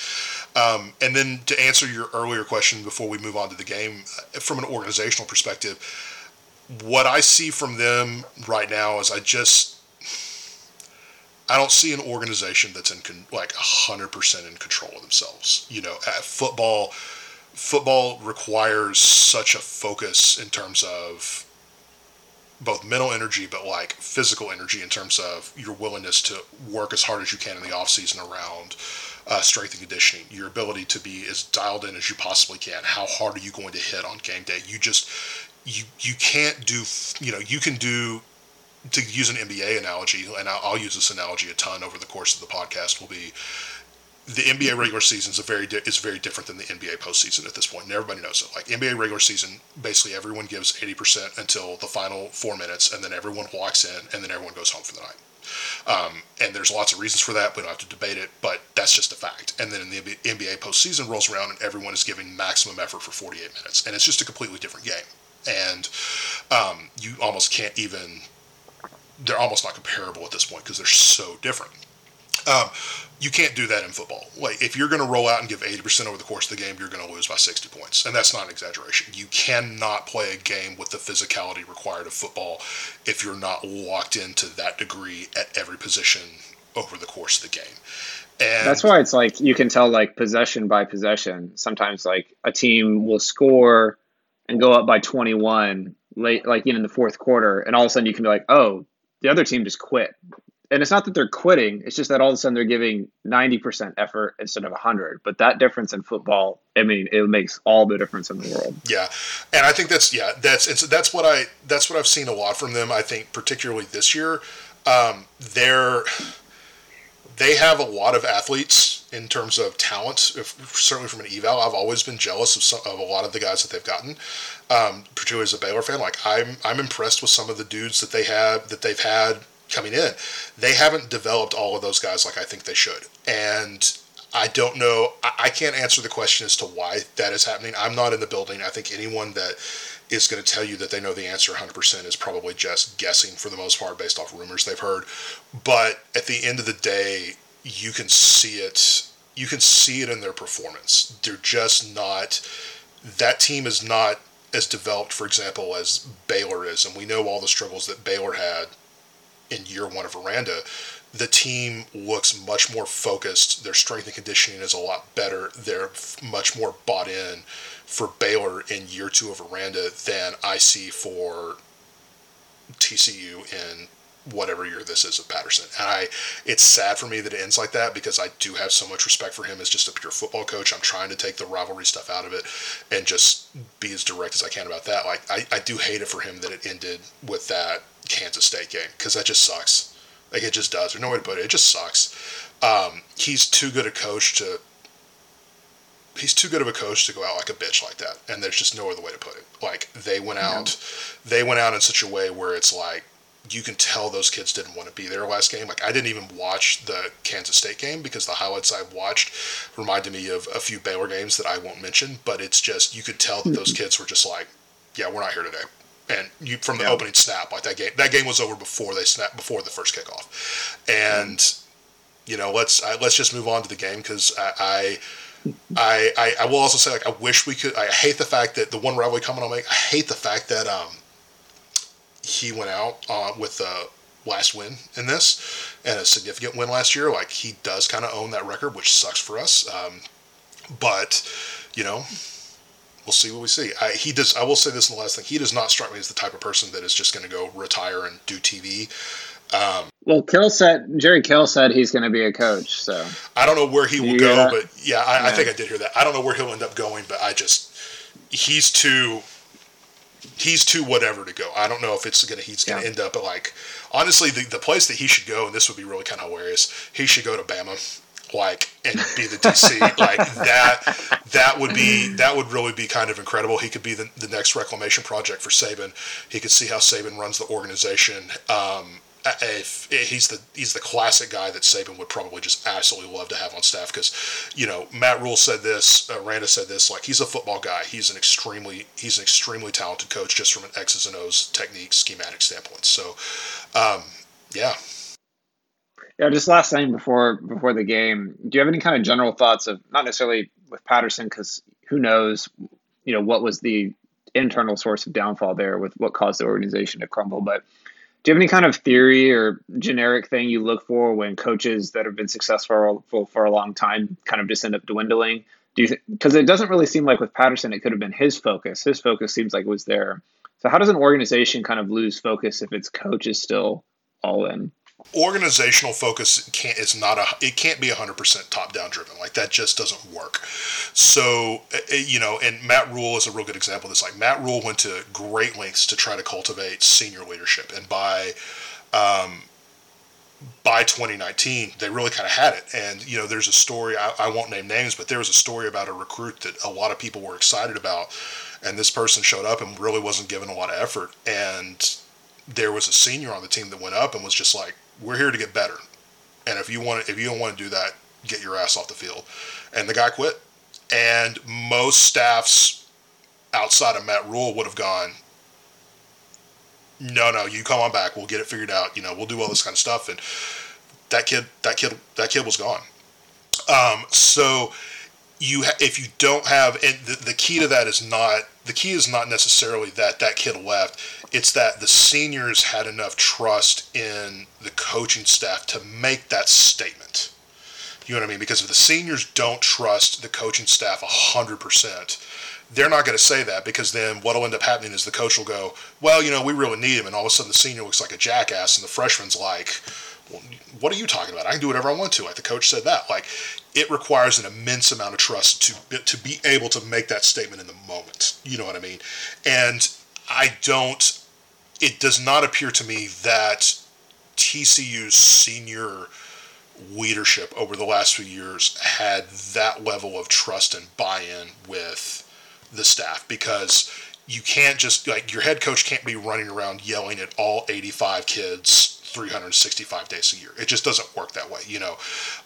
Um, and then to answer your earlier question before we move on to the game, uh, from an organizational perspective, what I see from them right now is I just I don't see an organization that's in con- like 100% in control of themselves. You know, football football requires such a focus in terms of both mental energy but like physical energy in terms of your willingness to work as hard as you can in the off season around uh, strength and conditioning your ability to be as dialed in as you possibly can. How hard are you going to hit on game day? You just you you can't do you know you can do to use an NBA analogy and I'll, I'll use this analogy a ton over the course of the podcast will be the NBA regular season is very di- is very different than the NBA postseason at this point, and everybody knows it. Like NBA regular season, basically everyone gives eighty percent until the final four minutes, and then everyone walks in, and then everyone goes home for the night. Um, and there's lots of reasons for that. We don't have to debate it, but that's just a fact. And then in the NBA postseason rolls around, and everyone is giving maximum effort for 48 minutes, and it's just a completely different game. And um, you almost can't even. They're almost not comparable at this point because they're so different. Um, you can't do that in football. Like if you're going to roll out and give 80% over the course of the game, you're going to lose by 60 points. And that's not an exaggeration. You cannot play a game with the physicality required of football if you're not locked into that degree at every position over the course of the game. And that's why it's like you can tell like possession by possession. Sometimes like a team will score and go up by 21 late like in the fourth quarter and all of a sudden you can be like, "Oh, the other team just quit and it's not that they're quitting it's just that all of a sudden they're giving 90% effort instead of 100 but that difference in football i mean it makes all the difference in the world yeah and i think that's yeah that's so that's what i that's what i've seen a lot from them i think particularly this year um, they're they have a lot of athletes in terms of talent. If, certainly from an eval, I've always been jealous of some, of a lot of the guys that they've gotten. Um, particularly as a Baylor fan, like I'm I'm impressed with some of the dudes that they have that they've had coming in, they haven't developed all of those guys like I think they should. And I don't know. I can't answer the question as to why that is happening. I'm not in the building. I think anyone that is going to tell you that they know the answer 100% is probably just guessing for the most part based off rumors they've heard. But at the end of the day, you can see it you can see it in their performance. They're just not. That team is not as developed, for example, as Baylor is, and we know all the struggles that Baylor had in year one of Aranda. The team looks much more focused. Their strength and conditioning is a lot better. They're much more bought in for Baylor in year two of Aranda than I see for TCU in whatever year this is of Patterson. And I, it's sad for me that it ends like that because I do have so much respect for him as just a pure football coach. I'm trying to take the rivalry stuff out of it and just be as direct as I can about that. Like I, I do hate it for him that it ended with that Kansas State game because that just sucks. Like it just does. There's no way to put it. It just sucks. Um, he's too good a coach to. He's too good of a coach to go out like a bitch like that, and there's just no other way to put it. Like they went out, no. they went out in such a way where it's like you can tell those kids didn't want to be there last game. Like I didn't even watch the Kansas State game because the highlights I watched reminded me of a few Baylor games that I won't mention. But it's just you could tell that those kids were just like, "Yeah, we're not here today." And you from the yeah. opening snap, like that game, that game was over before they snapped before the first kickoff, and mm. you know let's I, let's just move on to the game because I, I I I will also say like I wish we could. I hate the fact that the one rivalry comment I'll make. I hate the fact that um he went out uh, with the last win in this and a significant win last year. Like he does kind of own that record, which sucks for us. Um, but you know, we'll see what we see. I, he does. I will say this in the last thing. He does not strike me as the type of person that is just going to go retire and do TV. Um, well, Kill said Jerry Kill said he's going to be a coach. So I don't know where he will go, but yeah I, yeah, I think I did hear that. I don't know where he'll end up going, but I just he's too he's too whatever to go. I don't know if it's gonna he's gonna yeah. end up at like honestly the, the place that he should go and this would be really kind of hilarious. He should go to Bama like and be the DC like that that would be that would really be kind of incredible he could be the, the next reclamation project for Saban he could see how Saban runs the organization um, if, he's the he's the classic guy that Saban would probably just absolutely love to have on staff because, you know, Matt Rhule said this, uh, Aranda said this, like he's a football guy. He's an extremely he's an extremely talented coach just from an X's and O's technique schematic standpoint. So, um, yeah. Yeah, just last thing before before the game, do you have any kind of general thoughts of not necessarily with Patterson because who knows, you know, what was the internal source of downfall there with what caused the organization to crumble, but do you have any kind of theory or generic thing you look for when coaches that have been successful for, for a long time kind of just end up dwindling? Do you because it doesn't really seem like with Patterson it could have been his focus. His focus seems like it was there. So how does an organization kind of lose focus if its coach is still all in? Organizational focus can't is not a it can't be 100% top down driven. Like that just doesn't work. So eh, eh, you know and Matt Rhule is a real good example of this. Like Matt Rhule went to great lengths to try to cultivate senior leadership. And by um, by 2019 they really kind of had it. And you know there's a story I, I won't name names but there was a story about a recruit that a lot of people were excited about. And this person showed up and really wasn't given a lot of effort. And there was a senior on the team that went up and was just like we're here to get better. And if you want, if you don't want to do that, get your ass off the field. And the guy quit. And most staffs outside of Matt Rhule would have gone, no, no, you come on back. We'll get it figured out. You know, we'll do all this kind of stuff. And that kid, that kid, that kid was gone. Um, so you, ha- if you don't have, and the, the key to that is not, the key is not necessarily that that kid left it's that the seniors had enough trust in the coaching staff to make that statement. You know what I mean? Because if the seniors don't trust the coaching staff 100%, they're not going to say that because then what'll end up happening is the coach will go, well, you know, we really need him. And all of a sudden the senior looks like a jackass and the freshman's like, well, what are you talking about? I can do whatever I want to. Like the coach said that. Like it requires an immense amount of trust to, to be able to make that statement in the moment. You know what I mean? And I don't it does not appear to me that TCU's senior leadership over the last few years had that level of trust and buy-in with the staff because you can't just like your head coach can't be running around yelling at all 85 kids 365 days a year. It just doesn't work that way. You know,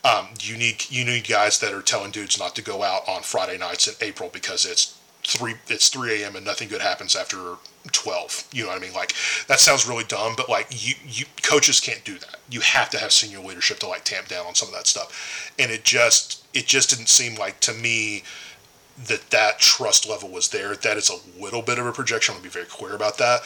um, you need you need guys that are telling dudes not to go out on Friday nights in April because it's three it's 3 a.m and nothing good happens after 12 you know what i mean like that sounds really dumb but like you you coaches can't do that you have to have senior leadership to like tamp down on some of that stuff and it just it just didn't seem like to me that that trust level was there. That is a little bit of a projection. Gonna be very clear about that.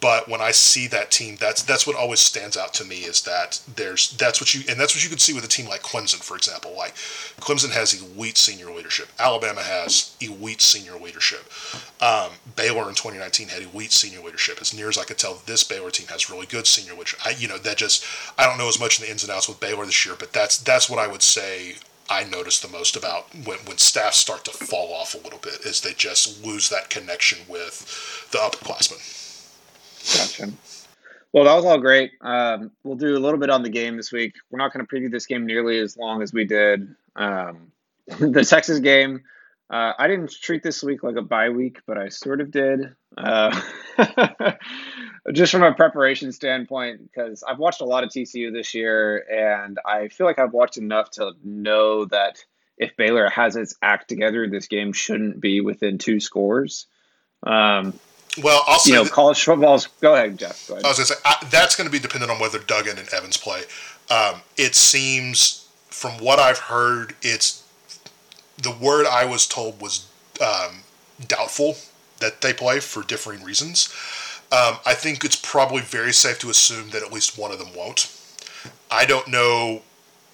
But when I see that team, that's that's what always stands out to me is that there's that's what you and that's what you could see with a team like Clemson, for example. Like Clemson has elite senior leadership. Alabama has elite senior leadership. Um, Baylor in 2019 had elite senior leadership. As near as I could tell, this Baylor team has really good senior leadership. I, you know, that just I don't know as much in the ins and outs with Baylor this year, but that's that's what I would say I notice the most about when, when staff start to fall off a little bit is they just lose that connection with the upperclassmen. Gotcha. Well, that was all great. Um, we'll do a little bit on the game this week. We're not going to preview this game nearly as long as we did um, the Texas game. Uh, I didn't treat this week like a bye week, but I sort of did. Uh, just from a preparation standpoint, because I've watched a lot of TCU this year, and I feel like I've watched enough to know that if Baylor has its act together, this game shouldn't be within two scores. Um, well, also, you know, college football's. Go ahead, Jeff. Go ahead. I was going to say I, that's going to be dependent on whether Duggan and Evans play. Um, it seems, from what I've heard, it's the word I was told was um, doubtful that they play for differing reasons. Um, I think it's probably very safe to assume that at least one of them won't. I don't know.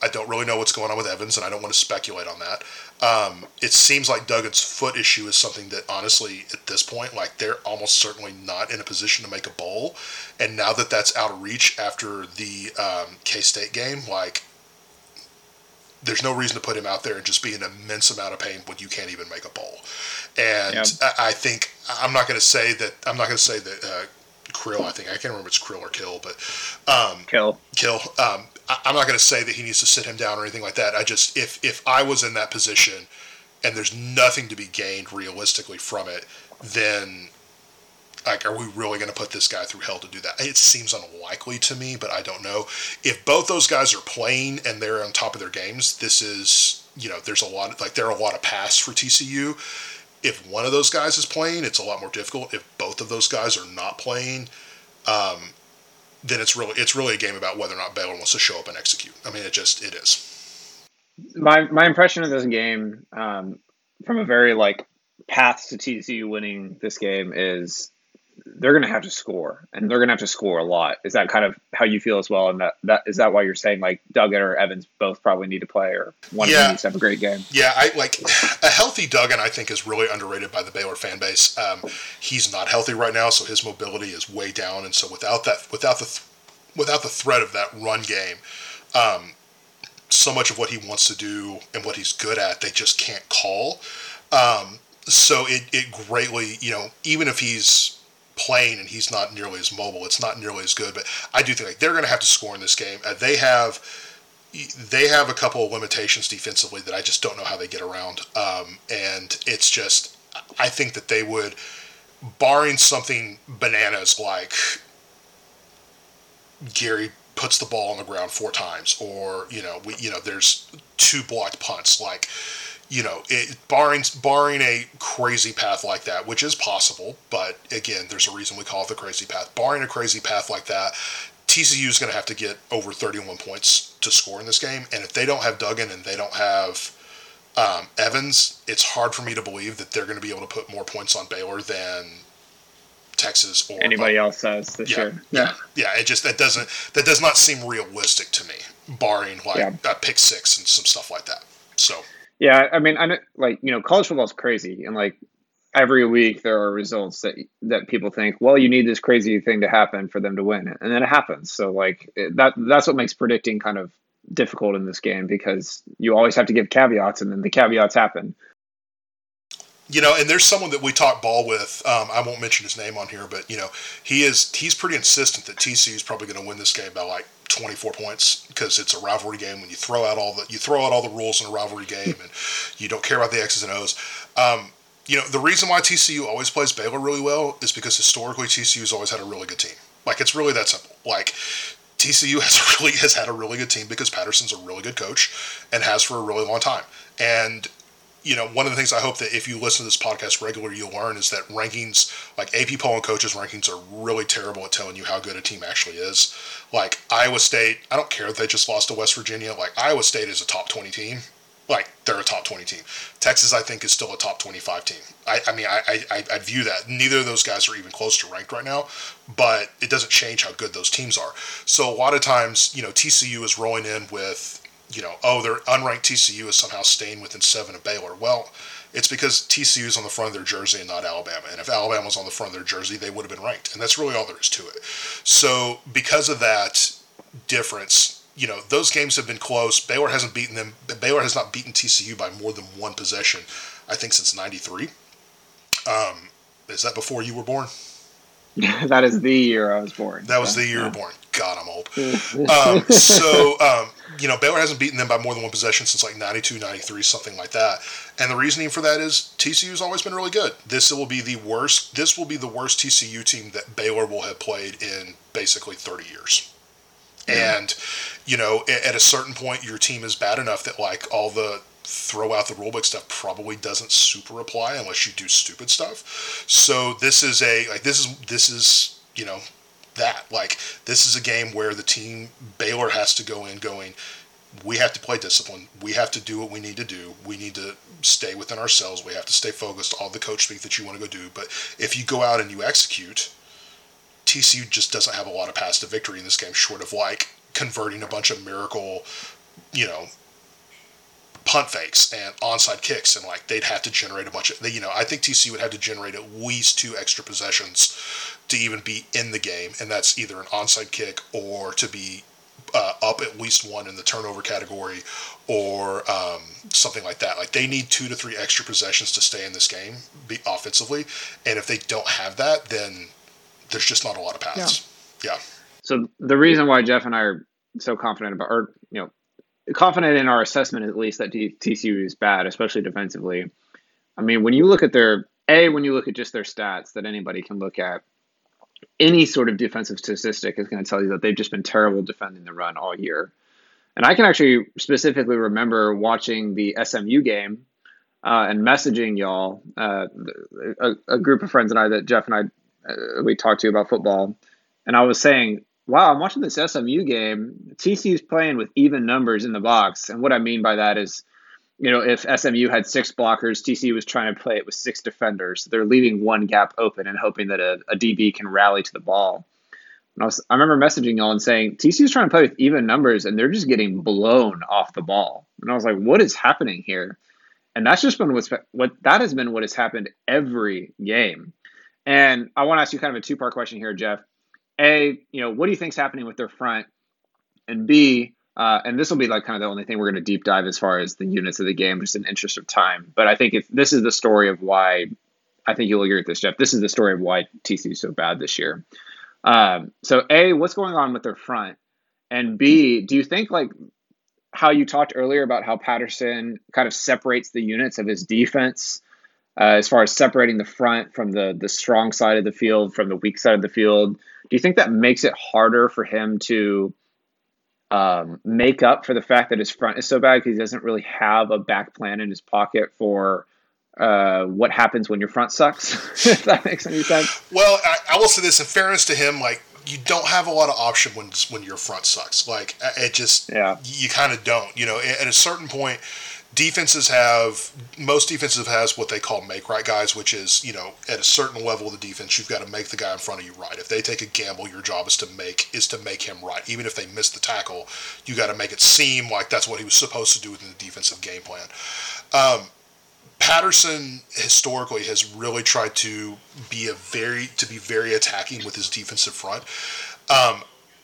I don't really know what's going on with Evans, and I don't want to speculate on that. Um, it seems like Duggan's foot issue is something that, honestly, at this point, like they're almost certainly not in a position to make a bowl. And now that that's out of reach after the um, K State game, like there's no reason to put him out there and just be an immense amount of pain when you can't even make a bowl. And yep. I, think I'm not going to say that I'm not going to say that uh, Krill. I think I can't remember if it's Krill or Kill, but um, Kill. Kill. Um, I, I'm not going to say that he needs to sit him down or anything like that. I just if if I was in that position and there's nothing to be gained realistically from it, then like, are we really going to put this guy through hell to do that? It seems unlikely to me, but I don't know. If both those guys are playing and they're on top of their games, this is, you know, there's a lot, of, like, there are a lot of pass for TCU. If one of those guys is playing, it's a lot more difficult. If both of those guys are not playing, um, then it's really it's really a game about whether or not Baylor wants to show up and execute. I mean, it just it is. My my impression of this game, um, from a very like path to TCU winning this game is they're going to have to score, and they're going to have to score a lot. Is that kind of how you feel as well? And that, that is that why you're saying like Duggan or Evans both probably need to play, or one yeah. of them needs to have a great game? Yeah, I like a healthy Duggan. I think is really underrated by the Baylor fan base. Um, he's not healthy right now, so his mobility is way down, and so without that, without the, th- without the threat of that run game. Um, so much of what he wants to do and what he's good at, they just can't call. Um, so it, it greatly, you know, even if he's playing and he's not nearly as mobile. It's not nearly as good, but I do think like they're going to have to score in this game. Uh, they have they have a couple of limitations defensively that I just don't know how they get around. Um, and it's just I think that they would, barring something bananas like Gary puts the ball on the ground four times, or you know we you know there's two blocked punts like you know, it, barring barring a crazy path like that, which is possible, but again, there's a reason we call it the crazy path. Barring a crazy path like that, TCU is going to have to get over 31 points to score in this game, and if they don't have Duggan and they don't have um, Evans, it's hard for me to believe that they're going to be able to put more points on Baylor than Texas or anybody else has this yeah, year. Yeah, yeah, it just that doesn't that does not seem realistic to me, barring like yeah. a pick six and some stuff like that. So yeah, I mean, I like you know, college football is crazy, and like every week there are results that that people think, well, you need this crazy thing to happen for them to win, and then it happens. So like that that's what makes predicting kind of difficult in this game because you always have to give caveats, and then the caveats happen. You know, and there's someone that we talk ball with. Um, I won't mention his name on here, but you know, he is he's pretty insistent that TCU is probably going to win this game by like 24 points because it's a rivalry game when you throw out all the you throw out all the rules in a rivalry game and you don't care about the X's and O's. Um, you know the reason why TCU always plays Baylor really well is because historically TCU's always had a really good team. Like it's really that simple. Like TCU has really has had a really good team because Patterson's a really good coach and has for a really long time. And you know, one of the things I hope that if you listen to this podcast regularly, you'll learn is that rankings, like AP poll and coaches rankings, are really terrible at telling you how good a team actually is. Like Iowa State, I don't care if they just lost to West Virginia. Like Iowa State is a top twenty team. Like they're a top twenty team. Texas, I think, is still a top twenty-five team. I, I mean, I, I, I view that. Neither of those guys are even close to ranked right now, but it doesn't change how good those teams are. So a lot of times, you know, TCU is rolling in with you know, oh, their unranked TCU is somehow staying within seven of Baylor. Well, it's because TCU is on the front of their jersey and not Alabama. And if Alabama was on the front of their jersey, they would have been ranked. And that's really all there is to it. So because of that difference, you know, those games have been close. Baylor hasn't beaten them. Baylor has not beaten TCU by more than one possession, I think, since '93. Um, is that before you were born? that is the year I was born. That was the year yeah. you were born. God, I'm old. um, so, um, you know, Baylor hasn't beaten them by more than one possession since like 92, 93, something like that. And the reasoning for that is TCU's always been really good. This will be the worst. This will be the worst TCU team that Baylor will have played in basically 30 years. Yeah. And, you know, at a certain point, your team is bad enough that like all the throw out the rulebook stuff probably doesn't super apply unless you do stupid stuff. So this is a like this is this is you know that. Like this is a game where the team Baylor has to go in going. We have to play discipline. We have to do what we need to do. We need to stay within ourselves. We have to stay focused. All the coach speak that you want to go do. But if you go out and you execute, TCU just doesn't have a lot of paths to victory in this game, short of like converting a bunch of miracle, you know, punt fakes and onside kicks, and like they'd have to generate a bunch of. You know, I think TCU would have to generate at least two extra possessions to even be in the game, and that's either an onside kick or to be uh, up at least one in the turnover category or um, something like that. Like they need two to three extra possessions to stay in this game be offensively, and if they don't have that, then there's just not a lot of paths. Yeah. yeah. So the reason why Jeff and I are so confident about, or you know, confident in our assessment at least that TCU is bad, especially defensively. I mean, when you look at their a, when you look at just their stats that anybody can look at, any sort of defensive statistic is going to tell you that they've just been terrible defending the run all year. And I can actually specifically remember watching the SMU game uh, and messaging y'all, uh, a, a, group of friends and I that Jeff and I uh, we talked to about football, and I was saying, "Wow, I'm watching this SMU game. TCU's playing with even numbers in the box, and what I mean by that is." You know, if SMU had six blockers, TCU was trying to play it with six defenders. They're leaving one gap open and hoping that a, a DB can rally to the ball. And I, was, I remember messaging y'all and saying TCU's trying to play with even numbers and they're just getting blown off the ball. And I was like, what is happening here? And that's just been what's what that has been what has happened every game. And I want to ask you kind of a two part question here, Jeff. A, you know, what do you think's happening with their front? And B, uh, and this will be like kind of the only thing we're going to deep dive as far as the units of the game, just in interest of time. But I think if this is the story of why, I think you'll agree with this, Jeff. This is the story of why TCU is so bad this year. Um, so A, what's going on with their front, and B, do you think like how you talked earlier about how Patterson kind of separates the units of his defense? Uh, as far as separating the front from the the strong side of the field from the weak side of the field, do you think that makes it harder for him to um, make up for the fact that his front is so bad because he doesn't really have a back plan in his pocket for uh, what happens when your front sucks. if that makes any sense. Well, I, I, will say this in fairness to him, like you don't have a lot of option when when your front sucks. Like it just yeah, you kind of don't. You know, at a certain point defenses have most defenses has what they call make right guys, which is you know at a certain level of the defense you've got to make the guy in front of you right. If they take a gamble, your job is to make is to make him right. Even if they miss the tackle, you got to make it seem like that's what he was supposed to do within the defensive game plan. Um, Patterson historically has really tried to be a very to be very attacking with his defensive front. Um,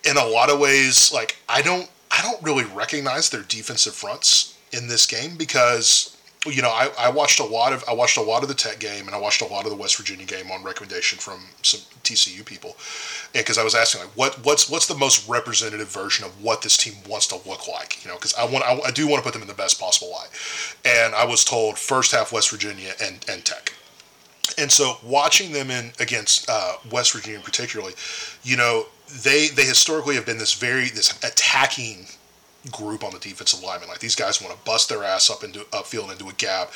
in a lot of ways, like I don't I don't really recognize their defensive fronts in this game because you know I, I watched a lot of I watched a lot of the Tech game and I watched a lot of the West Virginia game on recommendation from some TCU people, because I was asking like what what's what's the most representative version of what this team wants to look like, you know, because I want I, I do want to put them in the best possible light, and I was told first half West Virginia and and Tech. And so, watching them in against uh, West Virginia, particularly, you know, they they historically have been this very this attacking group on the defensive lineman. Like these guys want to bust their ass up into upfield into a gap.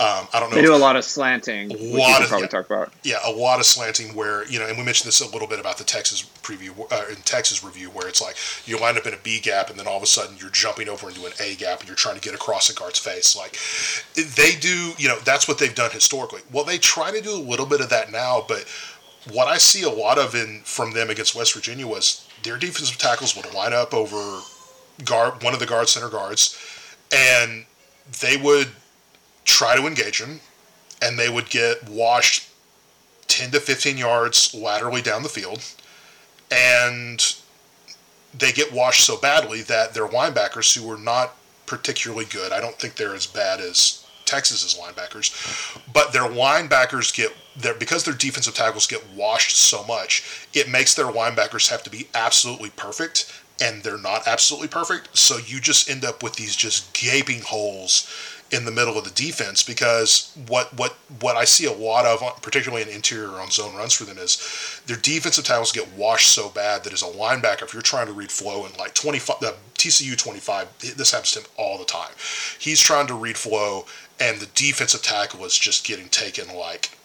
Um, I don't know. They do a lot of slanting. A lot of probably yeah, talk about. Yeah, a lot of slanting where you know, and we mentioned this a little bit about the Texas preview uh, in Texas review, where it's like you wind up in a B gap, and then all of a sudden you're jumping over into an A gap, and you're trying to get across a guard's face. Like they do, you know, that's what they've done historically. Well, they try to do a little bit of that now, but what I see a lot of in from them against West Virginia was their defensive tackles would line up over guard one of the guard center guards, and they would try to engage him, and they would get washed ten to fifteen yards laterally down the field, and they get washed so badly that their linebackers, who were not particularly good, I don't think they're as bad as Texas's linebackers, but their linebackers get their because their defensive tackles get washed so much, it makes their linebackers have to be absolutely perfect, and they're not absolutely perfect. So you just end up with these just gaping holes in the middle of the defense because what what what I see a lot of, particularly in interior on zone runs for them, is their defensive tackles get washed so bad that as a linebacker, if you're trying to read flow and like 25, uh, the TCU 25, this happens to him all the time. He's trying to read flow, and the defensive tackle is just getting taken like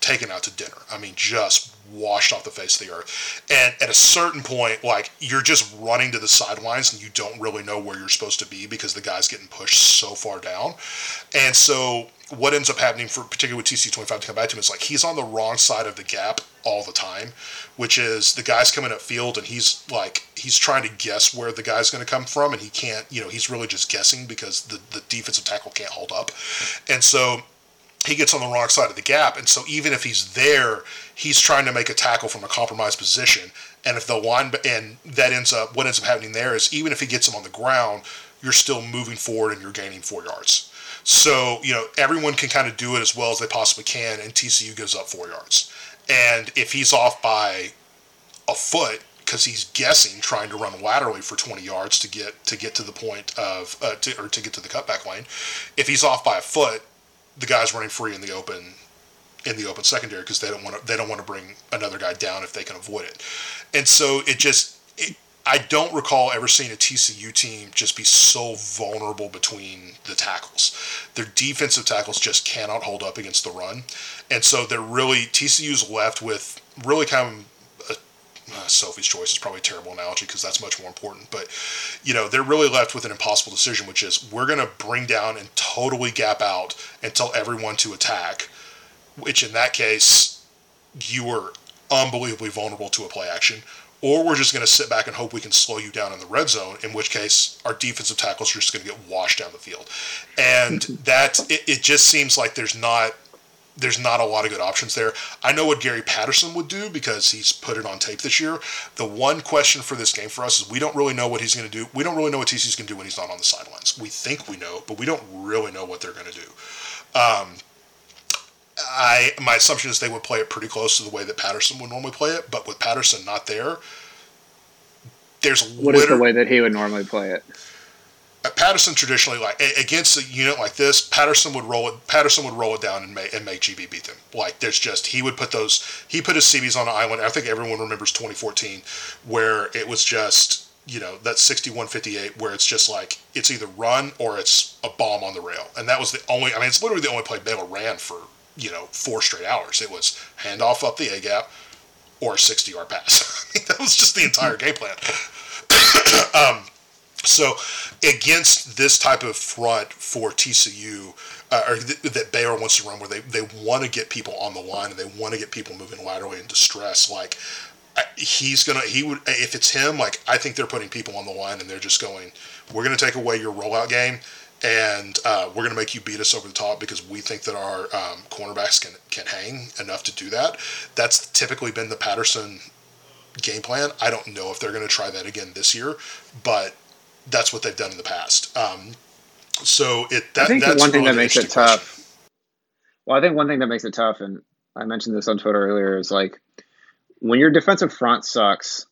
taken out to dinner. I mean, just washed off the face of the earth. And at a certain point, like you're just running to the sidelines and you don't really know where you're supposed to be because the guy's getting pushed so far down. And so what ends up happening for particularly with TC twenty five to come back to him is like he's on the wrong side of the gap all the time, which is the guy's coming up field and he's like he's trying to guess where the guy's going to come from and he can't you know he's really just guessing because the the defensive tackle can't hold up, and so he gets on the wrong side of the gap. And so even if he's there, he's trying to make a tackle from a compromised position. And if the line and that ends up what ends up happening there is even if he gets him on the ground, you're still moving forward and you're gaining four yards. So you know everyone can kind of do it as well as they possibly can, and TCU gives up four yards. And if he's off by a foot because he's guessing trying to run laterally for 20 yards to get to get to the point of uh, to, or to get to the cutback lane, if he's off by a foot, the guys running free in the open in the open secondary because they don't want to they don't want to bring another guy down if they can avoid it. And so it just it, I don't recall ever seeing a TCU team just be so vulnerable between the tackles. Their defensive tackles just cannot hold up against the run. And so they're really TCU's left with really kind of uh, Sophie's choice is probably a terrible analogy because that's much more important. But you know, they're really left with an impossible decision, which is we're going to bring down and totally gap out and tell everyone to attack. Which in that case, you are unbelievably vulnerable to a play action. Or we're just going to sit back and hope we can slow you down in the red zone, in which case our defensive tackles are just going to get washed down the field. And that, it, it just seems like there's not there's not a lot of good options there. I know what Gary Patterson would do because he's put it on tape this year. The one question for this game for us is we don't really know what he's going to do. We don't really know what TC's going to do when he's not on the sidelines. We think we know, but we don't really know what they're going to do. Um, I my assumption is they would play it pretty close to the way that Patterson would normally play it, but with Patterson not there, there's what is the way that he would normally play it? Patterson traditionally like against a unit like this, Patterson would roll it. Patterson would roll it down and make and make GB beat them. Like there's just he would put those he put his CBs on an island. I think everyone remembers 2014 where it was just you know that 6158 where it's just like it's either run or it's a bomb on the rail, and that was the only. I mean, it's literally the only play Baylor ran for you know four straight hours. It was handoff up the A gap or a 60 yard pass. that was just the entire game plan. um, so, against this type of front for TCU, uh, or th- that Baylor wants to run, where they, they want to get people on the line and they want to get people moving laterally in distress, like he's gonna he would if it's him, like I think they're putting people on the line and they're just going, we're gonna take away your rollout game and uh, we're gonna make you beat us over the top because we think that our um, cornerbacks can can hang enough to do that. That's typically been the Patterson game plan. I don't know if they're going to try that again this year, but that's what they've done in the past. Um, so it that, I think that's one thing that makes it question. tough. Well, I think one thing that makes it tough, and I mentioned this on Twitter earlier, is like when your defensive front sucks,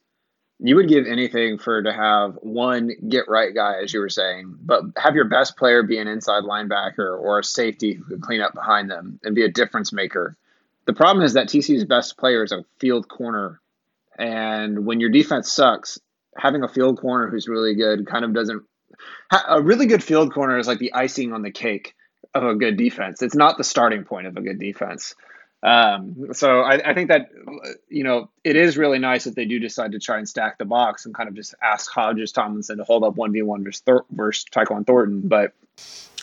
you would give anything for to have one get right guy, as you were saying, but have your best player be an inside linebacker or a safety who can clean up behind them and be a difference maker. The problem is that TCU's best player is a field corner, and when your defense sucks, having a field corner who's really good kind of doesn't a really good field corner is like the icing on the cake of a good defense. It's not the starting point of a good defense. Um, so I, I, think that you know it is really nice if they do decide to try and stack the box and kind of just ask Hodges Tomlinson to hold up one v one versus, Thor- versus Tyquan Thornton. But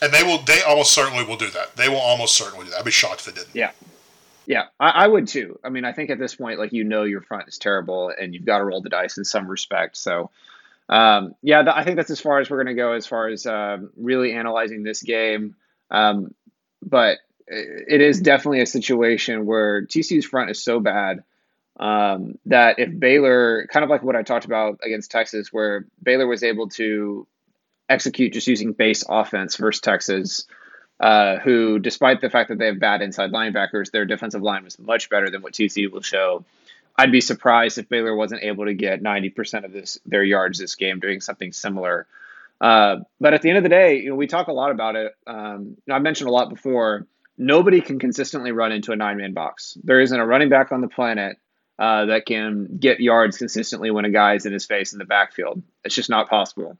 and they will, they almost certainly will do that. They will almost certainly do that. I'd be shocked if they didn't. Yeah, yeah, I, I would too. I mean, I think at this point, like you know, your front is terrible, and you've got to roll the dice in some respect. So. Um, yeah, th- I think that's as far as we're going to go as far as uh, really analyzing this game. Um, but it is definitely a situation where TCU's front is so bad um, that if Baylor, kind of like what I talked about against Texas, where Baylor was able to execute just using base offense versus Texas, uh, who, despite the fact that they have bad inside linebackers, their defensive line was much better than what TCU will show. I'd be surprised if Baylor wasn't able to get 90% of this their yards this game doing something similar. Uh, but at the end of the day, you know, we talk a lot about it. Um, I mentioned a lot before nobody can consistently run into a nine man box. There isn't a running back on the planet uh, that can get yards consistently when a guy's in his face in the backfield. It's just not possible.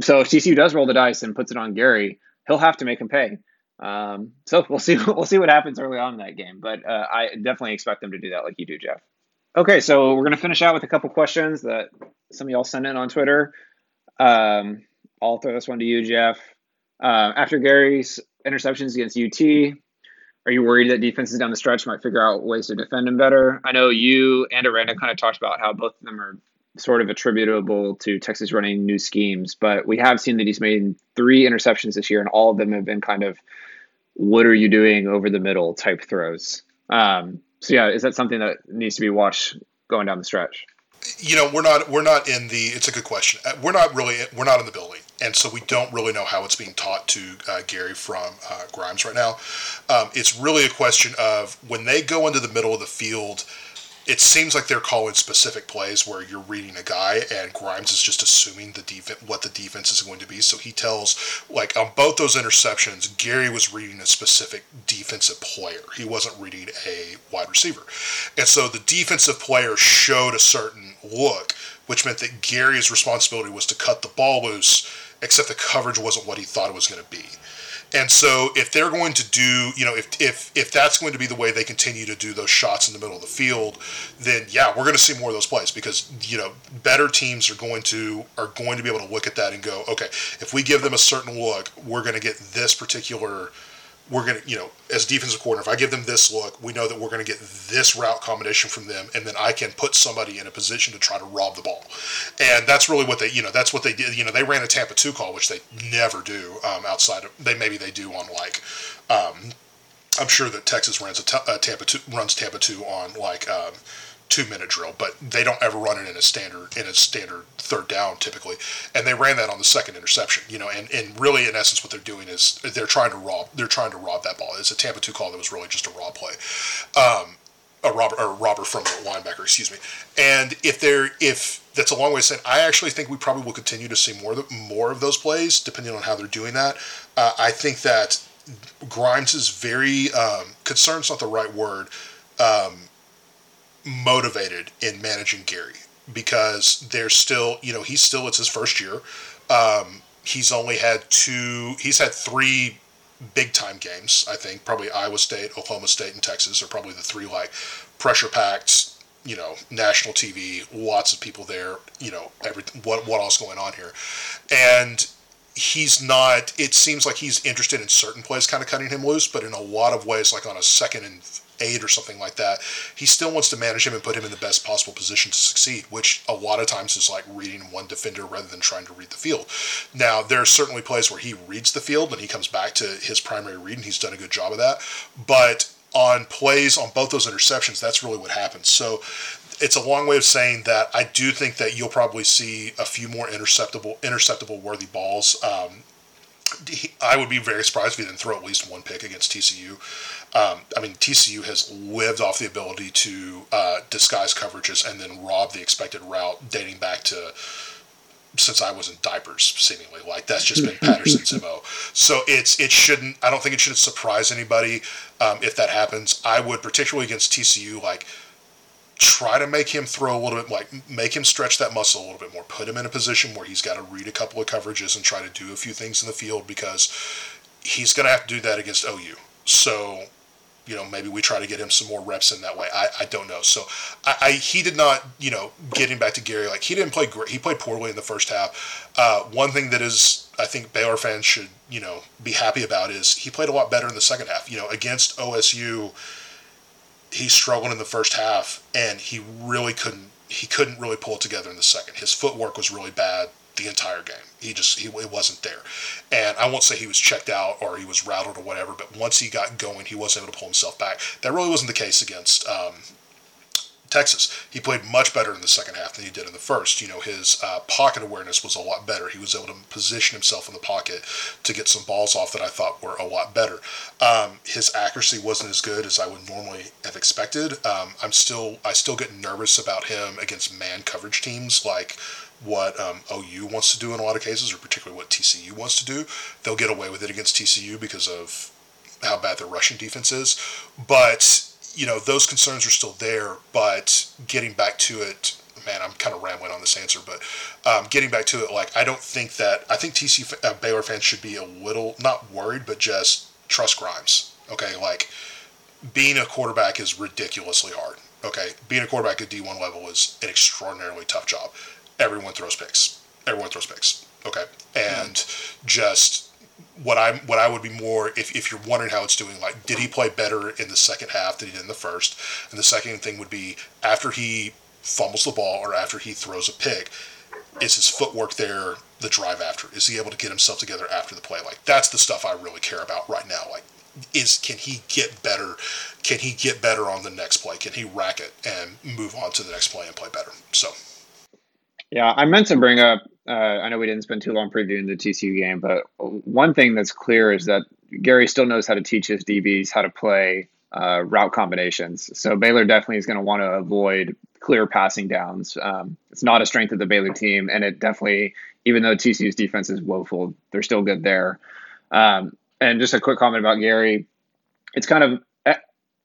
So if TCU does roll the dice and puts it on Gary, he'll have to make him pay. Um, so we'll see. We'll see what happens early on in that game. But uh, I definitely expect them to do that, like you do, Jeff. Okay, so we're gonna finish out with a couple questions that some of y'all sent in on Twitter. Um, I'll throw this one to you, Jeff. Uh, after Gary's interceptions against UT? Are you worried that defenses down the stretch might figure out ways to defend him better? I know you and Aranda kind of talked about how both of them are sort of attributable to Texas running new schemes, but we have seen that he's made three interceptions this year, and all of them have been kind of "What are you doing over the middle?" type throws. Um, so yeah, is that something that needs to be watched going down the stretch? You know, we're not we're not in the. It's a good question. Uh, we're not really we're not in the building and so we don't really know how it's being taught to uh, Gary from uh, Grimes right now. Um, it's really a question of when they go into the middle of the field. It seems like they're calling specific plays where you're reading a guy and Grimes is just assuming the defense what the defense is going to be. So he tells like on both those interceptions, Gary was reading a specific defensive player. He wasn't reading a wide receiver, and so the defensive player showed a certain look, which meant that Gary's responsibility was to cut the ball loose except the coverage wasn't what he thought it was going to be. And so if they're going to do, you know, if, if if that's going to be the way they continue to do those shots in the middle of the field, then yeah, we're going to see more of those plays because you know better teams are going to are going to be able to look at that and go, okay, if we give them a certain look, we're going to get this particular we're going to, you know, as defensive coordinator, if I give them this look, we know that we're going to get this route combination from them, and then I can put somebody in a position to try to rob the ball. And that's really what they, you know, that's what they did. You know, they ran a Tampa two call, which they never do um, outside of they maybe they do on like. Um, I'm sure that Texas runs a, t- a Tampa two runs Tampa two on like um, two minute drill, but they don't ever run it in a standard in a standard third down typically. And they ran that on the second interception, you know, and, and really in essence what they're doing is they're trying to rob they're trying to rob that ball. It's a Tampa two call that was really just a rob play. Um, a robber or robber from the linebacker, excuse me. And if they're if that's a long way of saying I actually think we probably will continue to see more more of those plays depending on how they're doing that. Uh, I think that Grimes is very um, concerned's not the right word. Um, motivated in managing Gary because there's still, you know, he's still, it's his first year. Um, he's only had two, he's had three big time games, I think. Probably Iowa State, Oklahoma State, and Texas are probably the three like pressure packed, you know, national TV, lots of people there, you know, every, what, what else going on here. And he's not, it seems like he's interested in certain plays, kind of cutting him loose, but in a lot of ways, like on a second and eight or something like that, he still wants to manage him and put him in the best possible position to succeed, which a lot of times is like reading one defender rather than trying to read the field. Now, there are certainly plays where he reads the field and he comes back to his primary read, and he's done a good job of that. But on plays on both those interceptions, that's really what happens. So it's a long way of saying that I do think that you'll probably see a few more interceptable interceptable worthy balls. Um, I would be very surprised if he didn't throw at least one pick against TCU. Um, I mean, TCU has lived off the ability to uh, disguise coverages and then rob the expected route dating back to since I was in diapers, seemingly. Like that's just been Patterson's mo. So it's it shouldn't. I don't think it should surprise anybody um, if that happens. I would particularly against TCU like try to make him throw a little bit, like make him stretch that muscle a little bit more. Put him in a position where he's got to read a couple of coverages and try to do a few things in the field because he's going to have to do that against OU. So, you know, maybe we try to get him some more reps in that way. I, I don't know. So, I, I he did not, you know, getting back to Gary, like he didn't play great. He played poorly in the first half. Uh, one thing that is, I think Baylor fans should, you know, be happy about is he played a lot better in the second half. You know, against OSU he struggled in the first half, and he really couldn't. He couldn't really pull it together in the second. His footwork was really bad the entire game. He just he it wasn't there, and I won't say he was checked out or he was rattled or whatever. But once he got going, he wasn't able to pull himself back. That really wasn't the case against um, Texas. He played much better in the second half than he did in the first. You know, his uh, pocket awareness was a lot better. He was able to position himself in the pocket to get some balls off that I thought were a lot better. Um, his accuracy wasn't as good as I would normally have expected. Um, I'm still I still get nervous about him against man coverage teams like what um, OU wants to do in a lot of cases, or particularly what TCU wants to do. They'll get away with it against TCU because of how bad their rushing defense is, but you know, those concerns are still there, but getting back to it, man, I'm kind of rambling on this answer, but um, getting back to it, like, I don't think that, I think TC uh, Baylor fans should be a little, not worried, but just trust Grimes. Okay. Like, being a quarterback is ridiculously hard. Okay. Being a quarterback at D1 level is an extraordinarily tough job. Everyone throws picks. Everyone throws picks. Okay. And mm-hmm. just, what I what I would be more if, if you're wondering how it's doing, like did he play better in the second half than he did in the first? And the second thing would be after he fumbles the ball or after he throws a pick, is his footwork there the drive after? Is he able to get himself together after the play? Like that's the stuff I really care about right now. Like is can he get better? Can he get better on the next play? Can he rack it and move on to the next play and play better? So yeah, I meant to bring up uh, I know we didn't spend too long previewing the TCU game, but one thing that's clear is that Gary still knows how to teach his DBs how to play uh, route combinations. So Baylor definitely is going to want to avoid clear passing downs. Um, it's not a strength of the Baylor team, and it definitely, even though TCU's defense is woeful, they're still good there. Um, and just a quick comment about Gerry. It's kind of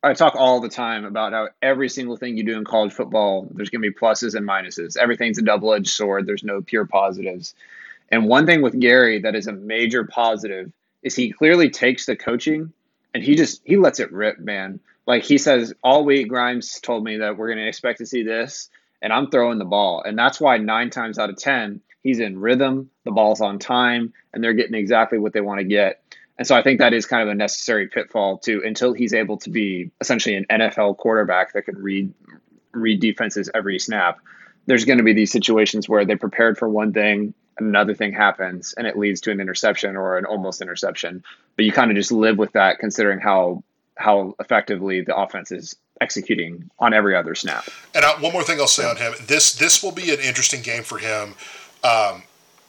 I talk all the time about how every single thing you do in college football, there's going to be pluses and minuses. Everything's a double edged sword. There's no pure positives. And one thing with Gerry that is a major positive is he clearly takes the coaching and he just he lets it rip, man. Like he says, all week Grimes told me that we're going to expect to see this, and I'm throwing the ball, and that's why nine times out of ten he's in rhythm, the ball's on time, and they're getting exactly what they want to get. And so I think that is kind of a necessary pitfall too, until he's able to be essentially an NFL quarterback that can read read defenses every snap. There's going to be these situations where they prepared for one thing and another thing happens and it leads to an interception or an almost interception. But you kind of just live with that considering how how effectively the offense is executing on every other snap. And I, one more thing I'll say on him: this this will be an interesting game for him. Um,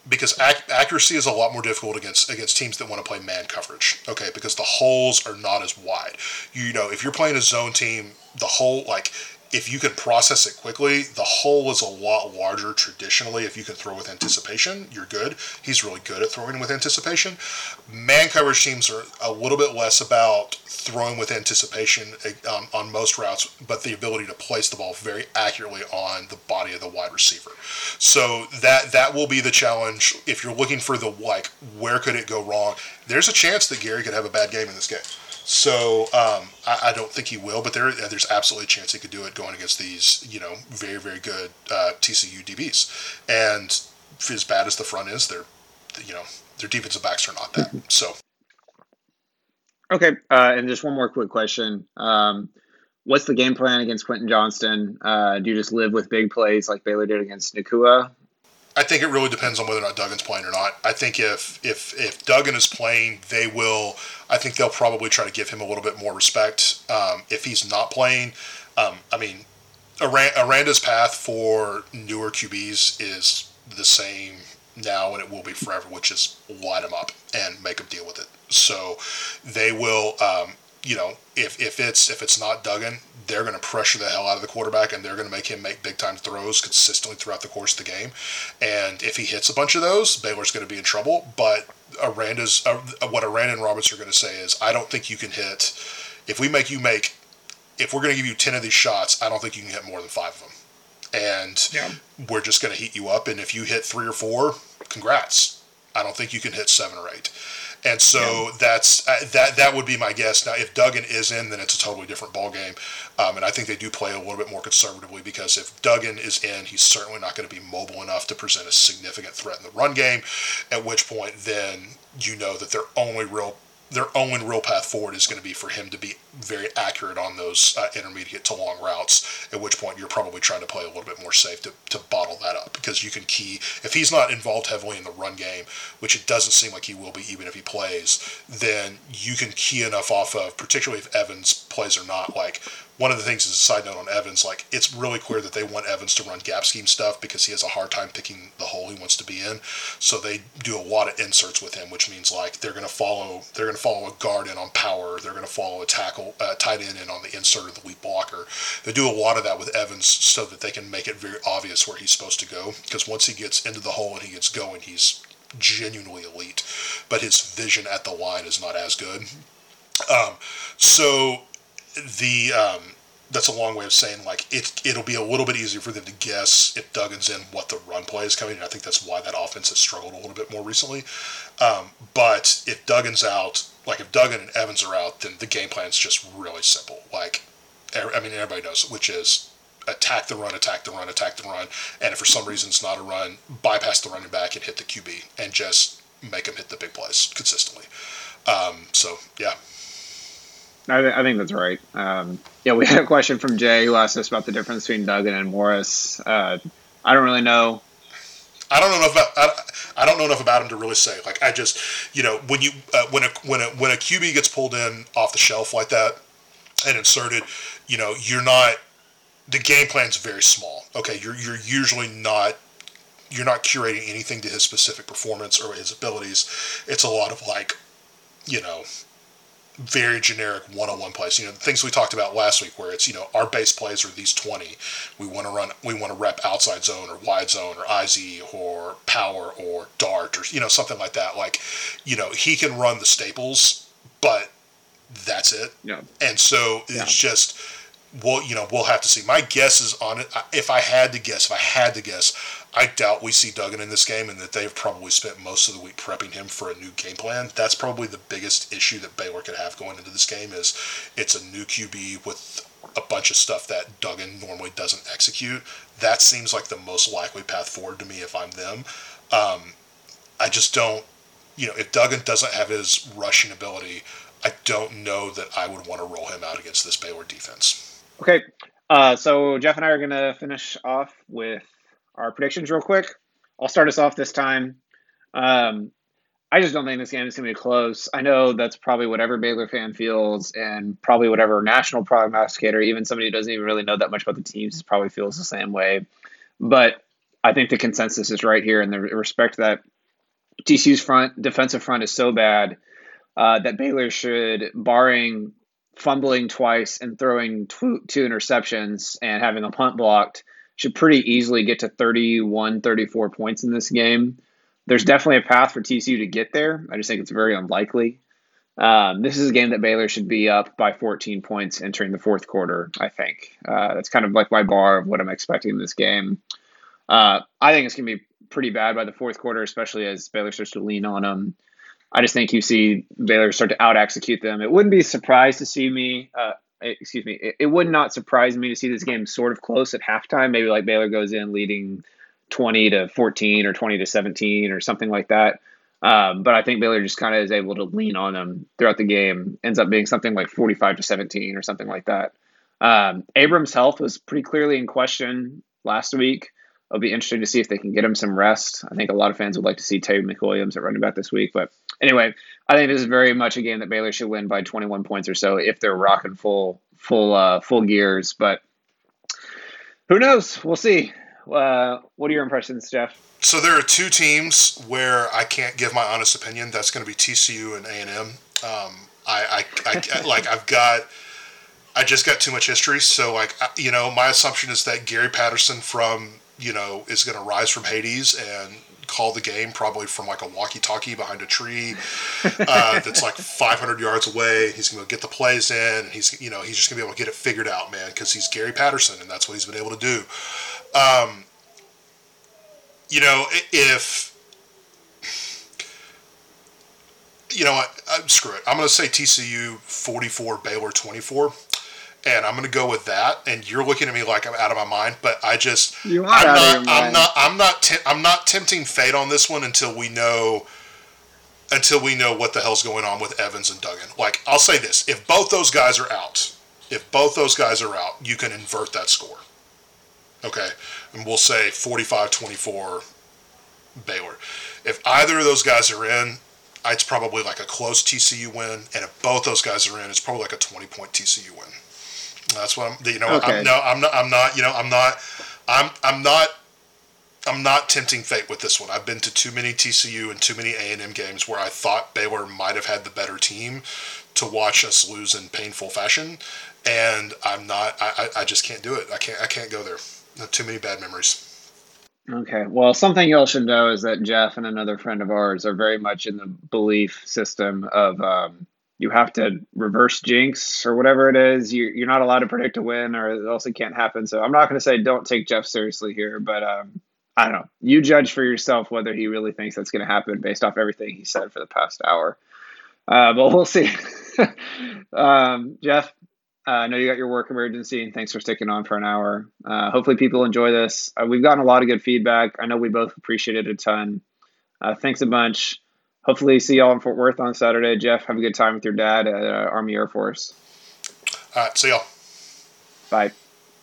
because ac- accuracy is a lot more difficult against against teams that want to play man coverage. Okay, because the holes are not as wide. You know, if you're playing a zone team, the hole like if you can process it quickly, the hole is a lot larger traditionally. If you can throw with anticipation, you're good. He's really good at throwing with anticipation. Man coverage teams are a little bit less about throwing with anticipation um, on most routes, but the ability to place the ball very accurately on the body of the wide receiver. So that that will be the challenge. If you're looking for the like, where could it go wrong? There's a chance that Gerry could have a bad game in this game. So um, I, I, don't think he will, but there there's absolutely a chance he could do it going against these you know very very good uh, TCU DBs. And as bad as the front is, they're you know their defensive backs are not that. So okay, uh, and just one more quick question. Um, what's the game plan against Quentin Johnston? Uh, do you just live with big plays like Baylor did against Nacua? I think it really depends on whether or not Duggan's playing or not. I think if if if Duggan is playing, they will. I think they'll probably try to give him a little bit more respect. Um, if he's not playing, um, I mean, Aranda's path for newer QBs is the same now and it will be forever, which is light them up and make them deal with it. So they will. Um, you know, if, if it's if it's not Duggan, they're going to pressure the hell out of the quarterback and they're going to make him make big time throws consistently throughout the course of the game. And if he hits a bunch of those, Baylor's going to be in trouble. But Aranda's uh, what Aranda and Roberts are going to say is, I don't think you can hit. If we make you make if we're going to give you 10 of these shots, I don't think you can hit more than five of them. And yeah. we're just going to heat you up. And if you hit three or four, congrats. I don't think you can hit seven or eight. And so yeah. that's uh, that. That would be my guess. Now, if Duggan is in, then it's a totally different ball game. Um, and I think they do play a little bit more conservatively because if Duggan is in, he's certainly not going to be mobile enough to present a significant threat in the run game. At which point, then you know that their only real their only real path forward is going to be for him to be very accurate on those uh, intermediate to long routes. At which point you're probably trying to play a little bit more safe to, to bottle that up because you can key if he's not involved heavily in the run game, which it doesn't seem like he will be even if he plays. Then you can key enough off of, particularly if Evans plays or not. Like one of the things is a side note on Evans, like it's really clear that they want Evans to run gap scheme stuff because he has a hard time picking the hole he wants to be in. So they do a lot of inserts with him, which means like they're going to follow they're going to follow a guard in on power, they're going to follow a tackle uh, tight end in on the insert of the lead blocker. They do a lot of that with Evans so that they can make it very obvious where he's supposed to go because once he gets into the hole and he gets going, he's genuinely elite, but his vision at the line is not as good. Um, so the um, that's a long way of saying like it it'll be a little bit easier for them to guess if Duggan's in what the run play is coming. And I think that's why that offense has struggled a little bit more recently. Um, but if Duggan's out, like if Duggan and Evans are out, then the game plan is just really simple. Like I mean, everybody knows which is attack the run, attack the run, attack the run, and if for some reason it's not a run, bypass the running back and hit the QB and just make them hit the big plays consistently. Um, so yeah, I, th- I think that's right. Um, yeah, we had a question from Jay who asked us about the difference between Duggan and Morris. Uh, I don't really know. I don't know enough about I, I, don't know enough about him to really say. Like I just, you know, when you uh, when a when a when a QB gets pulled in off the shelf like that and inserted, you know, you're not the game plan's very small. Okay, you're you're usually not you're not curating anything to his specific performance or his abilities. It's a lot of like, you know, very generic one-on-one plays. You know, the things we talked about last week, where it's you know our base plays are these twenty. We want to run, we want to rep outside zone or wide zone or IZ or power or dart or you know something like that. Like, you know, he can run the staples, but that's it. Yeah. And so it's yeah. just we'll you know we'll have to see. My guess is on it. If I had to guess, if I had to guess, I doubt we see Duggan in this game, and that they've probably spent most of the week prepping him for a new game plan. That's probably the biggest issue that Baylor could have going into this game is it's a new QB with a bunch of stuff that Duggan normally doesn't execute. That seems like the most likely path forward to me if I'm them. Um, I just don't, you know, if Duggan doesn't have his rushing ability, I don't know that I would want to roll him out against this Baylor defense. Okay. Uh, so Jeff and I are going to finish off with our predictions real quick. I'll start us off this time. Um, I just don't think this game is going to be close. I know that's probably whatever Baylor fan feels, and probably whatever national prognosticator, even somebody who doesn't even really know that much about the teams, probably feels the same way. But I think the consensus is right here in the respect that TCU's front defensive front is so bad uh, that Baylor should, barring fumbling twice and throwing two, two interceptions and having a punt blocked should pretty easily get to 31 34 points in this game. There's definitely a path for tcu to get there. I just think it's very unlikely. Um, this is a game that baylor should be up by 14 points entering the fourth quarter i think. Uh, that's kind of like my bar of what i'm expecting in this game. Uh, i think it's going to be pretty bad by the fourth quarter especially as baylor starts to lean on them I just think you see Baylor start to out execute them. It wouldn't be surprised to see me. Uh, excuse me. It, it, would not surprise me to see this game sort of close at halftime. Maybe like Baylor goes in leading twenty to fourteen or twenty to seventeen or something like that. Um, but I think Baylor just kind of is able to lean on them throughout the game. Ends up being something like forty-five to seventeen or something like that. Um, Abram's health was pretty clearly in question last week. It'll be interesting to see if they can get him some rest. I think a lot of fans would like to see Taye McWilliams at running back this week. But anyway, I think this is very much a game that Baylor should win by 21 points or so if they're rocking full full uh, full gears. But who knows? We'll see. Uh, what are your impressions, Jeff? So there are two teams where I can't give my honest opinion. That's going to be TCU and A and M. Um, I, I, I like I've got. I just got too much history, so like you know, my assumption is that Gary Patterson from you know, is going to rise from Hades and call the game probably from like a walkie-talkie behind a tree uh, that's like 500 yards away. He's going to get the plays in, and he's you know he's just going to be able to get it figured out, man, because he's Gary Patterson, and that's what he's been able to do. Um, you know, if you know, I, I, screw it. I'm going to say TCU 44, Baylor 24 and I'm going to go with that. And you're looking at me like I'm out of my mind, but I just you are I'm out not, of your mind. I'm not I'm not te- I'm not tempting fate on this one until we know until we know what the hell's going on with Evans and Duggan. Like I'll say this, if both those guys are out, if both those guys are out, you can invert that score. Okay? And we'll say 45-24 Baylor. If either of those guys are in, it's probably like a close TCU win, and if both those guys are in, it's probably like a 20 point TCU win. That's what I'm. You know, okay. I'm, no, I'm not. I'm not. You know, I'm not. I'm. I'm not. I'm not tempting fate with this one. I've been to too many TCU and too many A and M games where I thought Baylor might have had the better team to watch us lose in painful fashion, and I'm not. I, I just can't do it. I can't. I can't go there. Too many bad memories. Okay. Well, something you all should know is that Jeff and another friend of ours are very much in the belief system of um, you have to reverse jinx or whatever it is. You, you're not allowed to predict a win, or it also can't happen. So I'm not going to say don't take Jeff seriously here, but um, I don't know. You judge for yourself whether he really thinks that's going to happen based off everything he said for the past hour. Uh, but we'll see. um, Jeff, uh, I know you got your work emergency, and thanks for sticking on for an hour. Uh, hopefully, people enjoy this. Uh, we've gotten a lot of good feedback. I know we both appreciate it a ton. Uh, thanks a bunch hopefully see y'all in Fort Worth on Saturday. Jeff, have a good time with your dad at uh, Army Air Force. All right, see y'all. Bye.